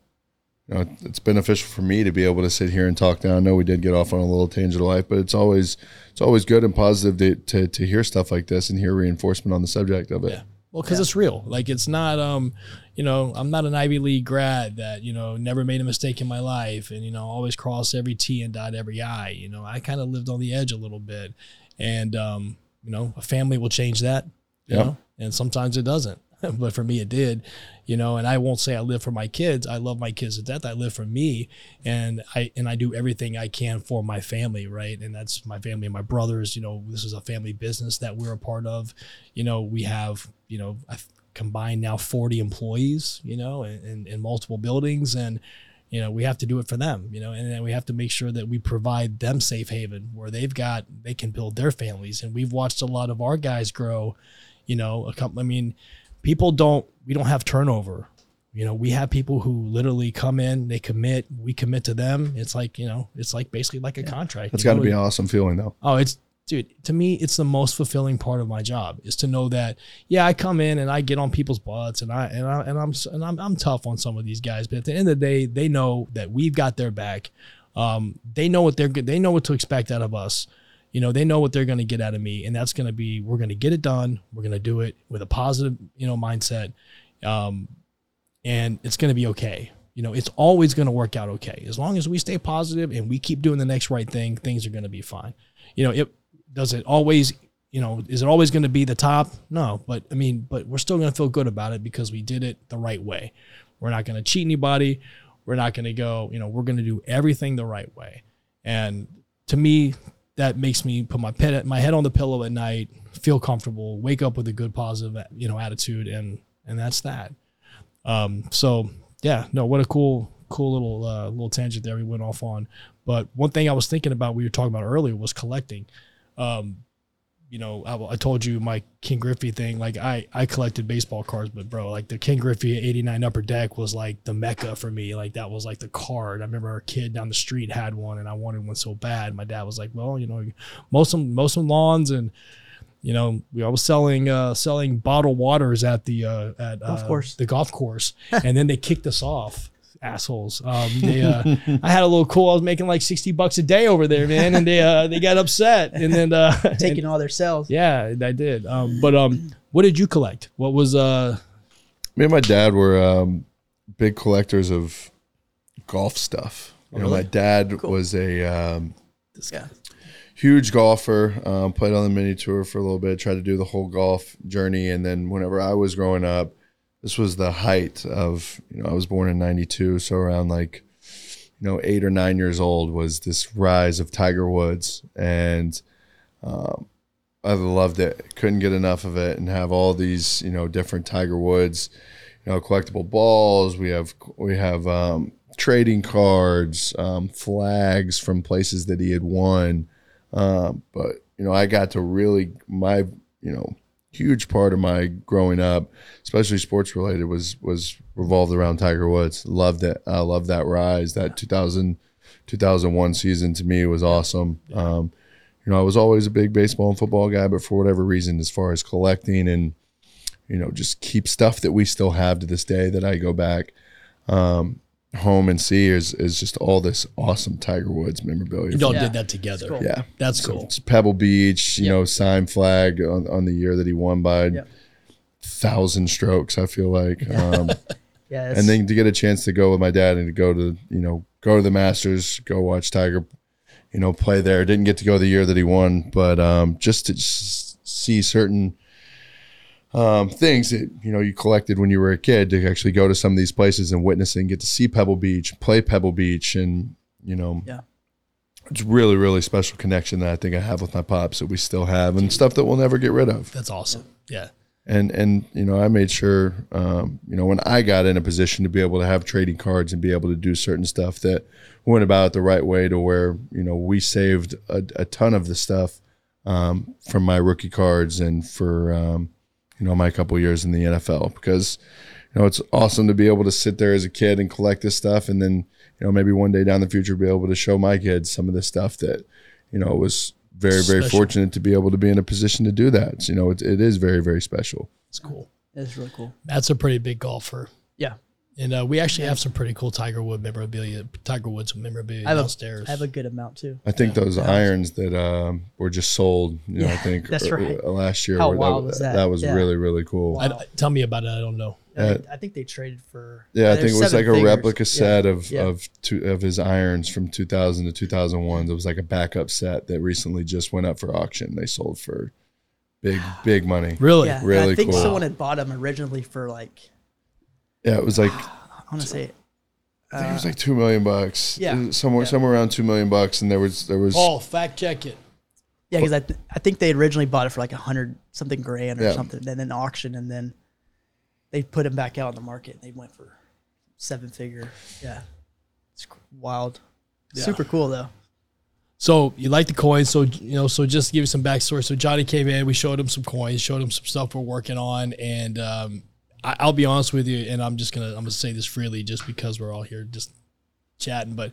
you know, it's beneficial for me to be able to sit here and talk now. I know we did get off on a little tangent of life, but it's always it's always good and positive to to, to hear stuff like this and hear reinforcement on the subject of it. Yeah. Well, because it's real. Like it's not, um, you know, I'm not an Ivy League grad that you know never made a mistake in my life, and you know always cross every T and dot every I. You know, I kind of lived on the edge a little bit, and um, you know, a family will change that. You Yeah. know, and sometimes it doesn't. but for me, it did. You know, and I won't say I live for my kids. I love my kids to death. I live for me, and I and I do everything I can for my family, right? And that's my family, and my brothers. You know, this is a family business that we're a part of. You know, we have you know combined now 40 employees. You know, in, in multiple buildings, and you know we have to do it for them. You know, and then we have to make sure that we provide them safe haven where they've got they can build their families. And we've watched a lot of our guys grow. You know, a couple. I mean, people don't. We don't have turnover. You know, we have people who literally come in, they commit, we commit to them. It's like, you know, it's like basically like a contract. That's you got to be an awesome feeling, though. Oh, it's dude, to me, it's the most fulfilling part of my job is to know that, yeah, I come in and I get on people's butts and I and I and I'm and I'm, I'm tough on some of these guys, but at the end of the day, they know that we've got their back. Um, they know what they're good. They know what to expect out of us. You know, they know what they're going to get out of me, and that's going to be we're going to get it done. We're going to do it with a positive, you know, mindset, um, and it's going to be okay. You know, it's always going to work out okay as long as we stay positive and we keep doing the next right thing. Things are going to be fine. You know, it does it always. You know, is it always going to be the top? No, but I mean, but we're still going to feel good about it because we did it the right way. We're not going to cheat anybody. We're not going to go. You know, we're going to do everything the right way. And to me, that makes me put my pet, my head on the pillow at night, feel comfortable, wake up with a good positive, you know, attitude, and and that's that. Um, so yeah, no, what a cool, cool little uh, little tangent there we went off on. But one thing I was thinking about, we were talking about earlier, was collecting. Um, you know, I, I told you my Ken Griffey thing. Like I, I collected baseball cards, but bro, like the Ken Griffey '89 Upper Deck was like the mecca for me. Like that was like the card. I remember a kid down the street had one, and I wanted one so bad. My dad was like, "Well, you know, most of most of lawns and." You know, we I was selling uh, selling bottled waters at the uh, at Golf uh, course. the golf course, and then they kicked us off assholes. Um, they, uh, I had a little cool. I was making like sixty bucks a day over there, man, and they uh, they got upset, and then uh, Taking all their cells. yeah, I did. Um, but um, what did you collect? What was uh? Me and my dad were um, big collectors of golf stuff. You know, my dad was a um, Yeah. huge golfer. Um, played on the mini tour for a little bit. Tried to do the whole golf journey, and then whenever I was growing up, this was the height of you know I was born in '92, so around like you know eight or nine years old was this rise of Tiger Woods, and um, I loved it. Couldn't get enough of it, and have all these you know different Tiger Woods, you know collectible balls. We have we have um, trading cards, um, flags from places that he had won. Um, but you know, I got to really my you know huge part of my growing up, especially sports related, was was revolved around Tiger Woods. Loved it. I loved that rise. That 2000, 2001 season to me was awesome. Um, you know, I was always a big baseball and football guy, but for whatever reason, as far as collecting and you know, just keep stuff that we still have to this day that I go back um, home and see is is just all this awesome Tiger Woods memorabilia. Y'all Yeah. did that together. cool. Yeah, That's so cool. it's Pebble Beach, you Yep. know, sign flag on, on the year that he won by Yep. thousand strokes. I feel like, um, Yeah. and then to get a chance to go with my dad and to go to you know go to the Masters, go watch Tiger, you know, play there. Didn't get to go the year that he won, but um, just to s- see certain um, things that you know you collected when you were a kid to actually go to some of these places and witness and get to see Pebble Beach, play Pebble Beach, and you know, Yeah. it's really really special connection that I think I have with my pops that we still have and stuff that we'll never get rid of. That's awesome. Yeah. And and you know, I made sure um, you know when I got in a position to be able to have trading cards and be able to do certain stuff that went about it the right way to where you know we saved a, a ton of the stuff um, from my rookie cards and for um, you know my couple years in the NFL because you know it's awesome to be able to sit there as a kid and collect this stuff and then you know maybe one day down the future be able to show my kids some of the stuff that you know was very very Special. fortunate to be able to be in a position to do that. So, you know, it, it is very very special. It's cool. it's really cool. Matt's a pretty big golfer. Yeah. And uh, we actually have some pretty cool Tiger Wood memorabilia, Tiger Woods memorabilia I have, downstairs. a, I have a good amount too. I think those irons that um, were just sold, you know, I think that's uh, right. uh, last year. How were- wild was that? That was Yeah. really really cool. I- I- tell me about it. I don't know. I, think, I think they traded for. Yeah, I think it was like seven a figures. replica Yeah. set of Yeah. of two, of his irons from 2000 to 2001. It was like a backup set that recently just went up for auction. They sold for big big money. Really? Yeah, Really I think cool. someone had bought them originally for like Yeah, it was like I want to say it. I think it was like two million bucks. yeah. Somewhere Yeah. somewhere around two million bucks, and there was there was Oh, fact check it. yeah because I th- I think they originally bought it for like a hundred something grand or Yeah. something. And then an auction and then they put them back out on the market. and They went for seven figure. Yeah, it's c- wild. Super cool though. So you like the coins. So, you know, so just to give you some backstory. So Johnny came in, we showed him some coins, showed him some stuff we're working on. And um, I, I'll be honest with you, and I'm just going to, I'm going to say this freely just because we're all here just chatting, but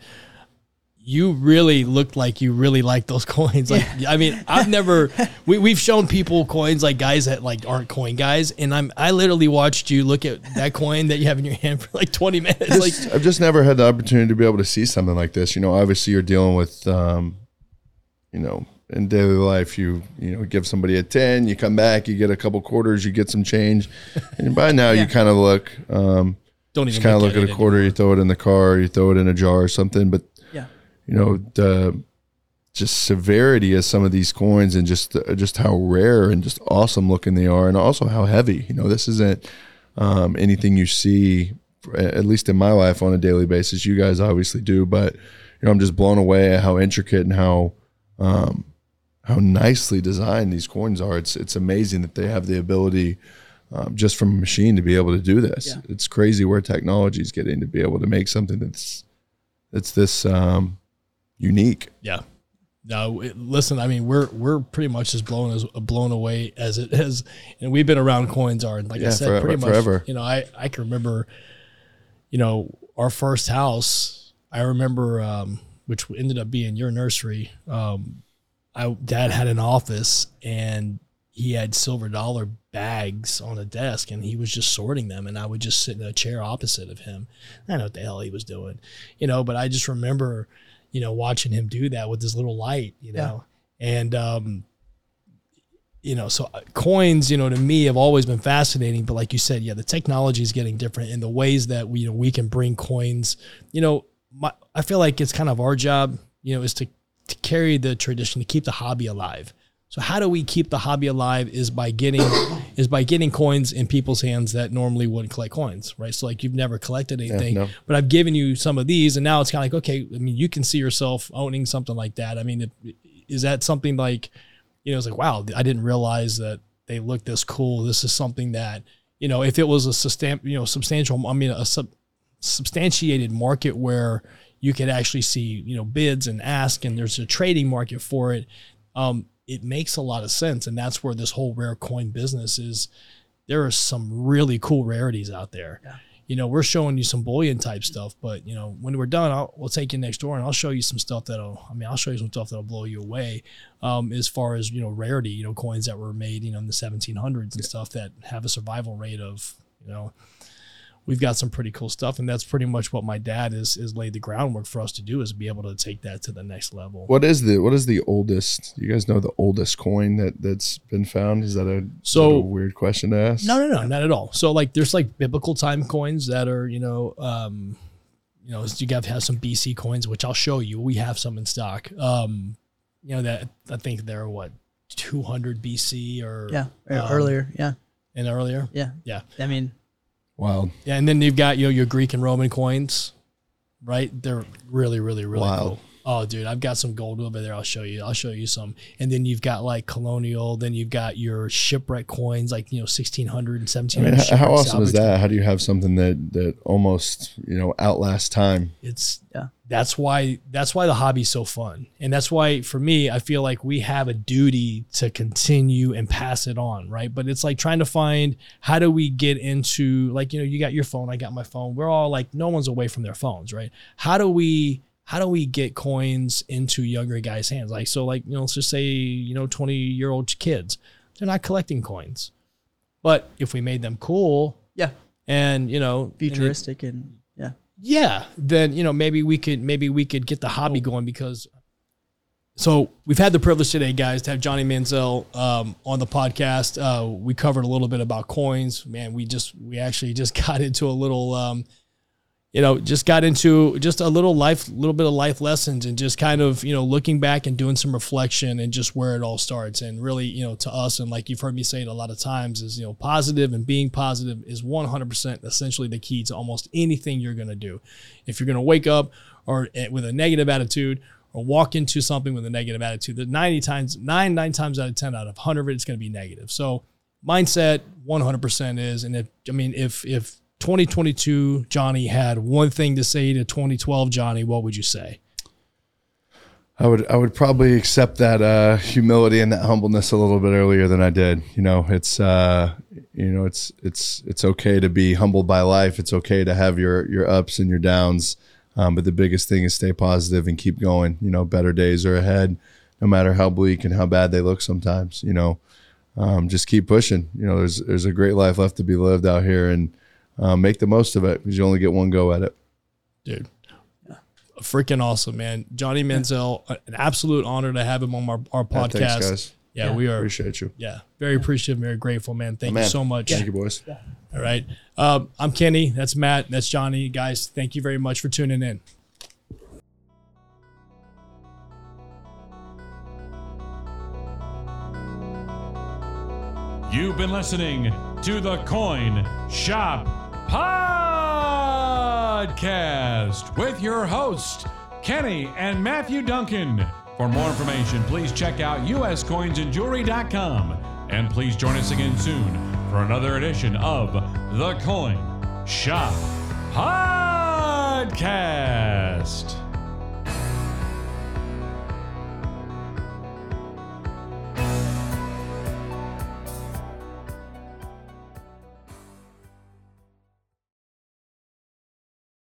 you really looked like you really like those coins. Like, I mean, I've never, we, we've shown people coins like guys that like aren't coin guys. And I'm, I literally watched you look at that coin that you have in your hand for like 20 minutes. Like, I've just never had the opportunity to be able to see something like this. You know, obviously you're dealing with, um, you know, in daily life, you you know give somebody a ten, you come back, you get a couple quarters, you get some change, and by now Yeah. you kind of look, um, don't even kind of look at a quarter, you throw it in the car, you throw it in a jar or something. But Yeah. you know the just severity of some of these coins and just uh, just how rare and just awesome looking they are, and also how heavy. You know, this isn't um, anything you see, at least in my life, on a daily basis. You guys obviously do, but you know, I'm just blown away at how intricate and how um, how nicely designed these coins are. It's it's amazing that they have the ability. Um, just from a machine to be able to do this, Yeah. it's crazy where technology is getting to be able to make something that's that's this um, unique. Yeah. No, it- listen. I mean, we're we're pretty much as blown as blown away as it is, and we've been around coins are And like I said, forever- pretty much. forever. You know, I I can remember, you know, our first house. I remember, um, which ended up being your nursery. Um, I dad had an office, and he had silver dollar bags on a desk and he was just sorting them and I would just sit in a chair opposite of him. I don't know what the hell he was doing, you know, but I just remember, you know, watching him do that with his little light, you know, and, um, you know, so uh, coins, you know, to me have always been fascinating. But like you said, yeah, the technology is getting different in the ways that we, you know, we can bring coins. You know, my, I feel like it's kind of our job, you know, is to, to carry the tradition, to keep the hobby alive. So how do we keep the hobby alive? Is by getting is by getting coins in people's hands that normally wouldn't collect coins, right? So like you've never collected anything, no. but I've given you some of these, and now it's kind of like okay, I mean, you can see yourself owning something like that. I mean, if, is that something like you know, it's like, wow, I didn't realize that they look this cool. This is something that, you know, if it was a sustain, you know, substantial, I mean, a sub, substantiated market where you could actually see, you know, bids and ask, and there's a trading market for it. Um, it makes a lot of sense, and that's where this whole rare coin business is. There are some really cool rarities out there. Yeah. You know, we're showing you some bullion type stuff, but you know, when we're done, I'll, we'll take you next door and I'll show you some stuff that'll. I mean, I'll show you some stuff that'll blow you away. Um, as far as you know, rarity, you know, coins that were made, you know, in the 1700s and stuff that have a survival rate of, you know, we've got some pretty cool stuff, and that's pretty much what my dad is is laid the groundwork for us to do is be able to take that to the next level. What is the what is the oldest? You guys know the oldest coin that that's been found? Is that a, is that So- a weird question to ask? No, no, no, not at all. So like, there's like biblical time coins that are, you know, um, you know, you got have some BC coins, which I'll show you. We have some in stock. Um, you know that I think they're what 200 BC or Yeah. or um, earlier. Yeah. and earlier. Yeah. Yeah, I mean, Wild. yeah, and then you've got you know, your Greek and Roman coins, right? They're really, really, really Wow. cool. Oh, dude, I've got some gold over there. I'll show you. I'll show you some. And then you've got like colonial. Then you've got your shipwreck coins, like you know, 1600 and I 1700. mean, how, how awesome is that? How do you have something that that almost you know outlasts time? it's Yeah. that's why that's why the hobby's so fun and that's why for me i feel like we have a duty to continue and pass it on right but it's like trying to find how do we get into like you know you got your phone i got my phone we're all like no one's away from their phones right how do we how do we get coins into younger guys hands like so like you know let's just say you know 20 year old kids they're not collecting coins but if we made them cool yeah. and you know and it- Futuristic and yeah. yeah, then you know maybe we could maybe we could get the hobby going because. So we've had the privilege today, guys, to have Johnny Manziel um, on the podcast. Uh, we covered a little bit about coins. Man, we just we actually just got into a little, um, you know, just got into just a little life, little bit of life lessons, and just kind of you know looking back and doing some reflection and just where it all starts. And really, you know, to us and like you've heard me say it a lot of times is you know positive and being positive is 100% essentially the key to almost anything you're going to do. If you're going to wake up or eh, with a negative attitude or walk into something with a negative attitude, the 90 times, nine, nine times out of 10 out of 100 it's going to be negative. So mindset 100% is, and if, I mean, if, if 2022 Johnny had one thing to say to 2012 Johnny, what would you say? I would I would probably accept that uh, humility and that humbleness a little bit earlier than I did. You know, it's uh, you know it's it's it's okay to be humbled by life. It's okay to have your your ups and your downs. Um, but the biggest thing is stay positive and keep going. You know, better days are ahead, no matter how bleak and how bad they look. Sometimes, you know, um, just keep pushing. You know, there's there's a great life left to be lived out here, and um, make the most of it because you only get one go at it. Dude. Freaking awesome, man. Johnny Manziel, an absolute honor to have him on our, our Yeah, podcast. thanks, guys. Yeah, Yeah. we are. Appreciate you. Yeah, very appreciative, very grateful, man. Thank Man, you so much. Thank you, boys. All right. Um, I'm Kenny. That's Matt. That's Johnny. Guys, thank you very much for tuning in. You've been listening to the Coin Shop Podcast with your host, Kenny and Matthew Duncan. For more information, please check out uscoinsandjewelry.com. And please join us again soon for another edition of the Coin Shop Podcast.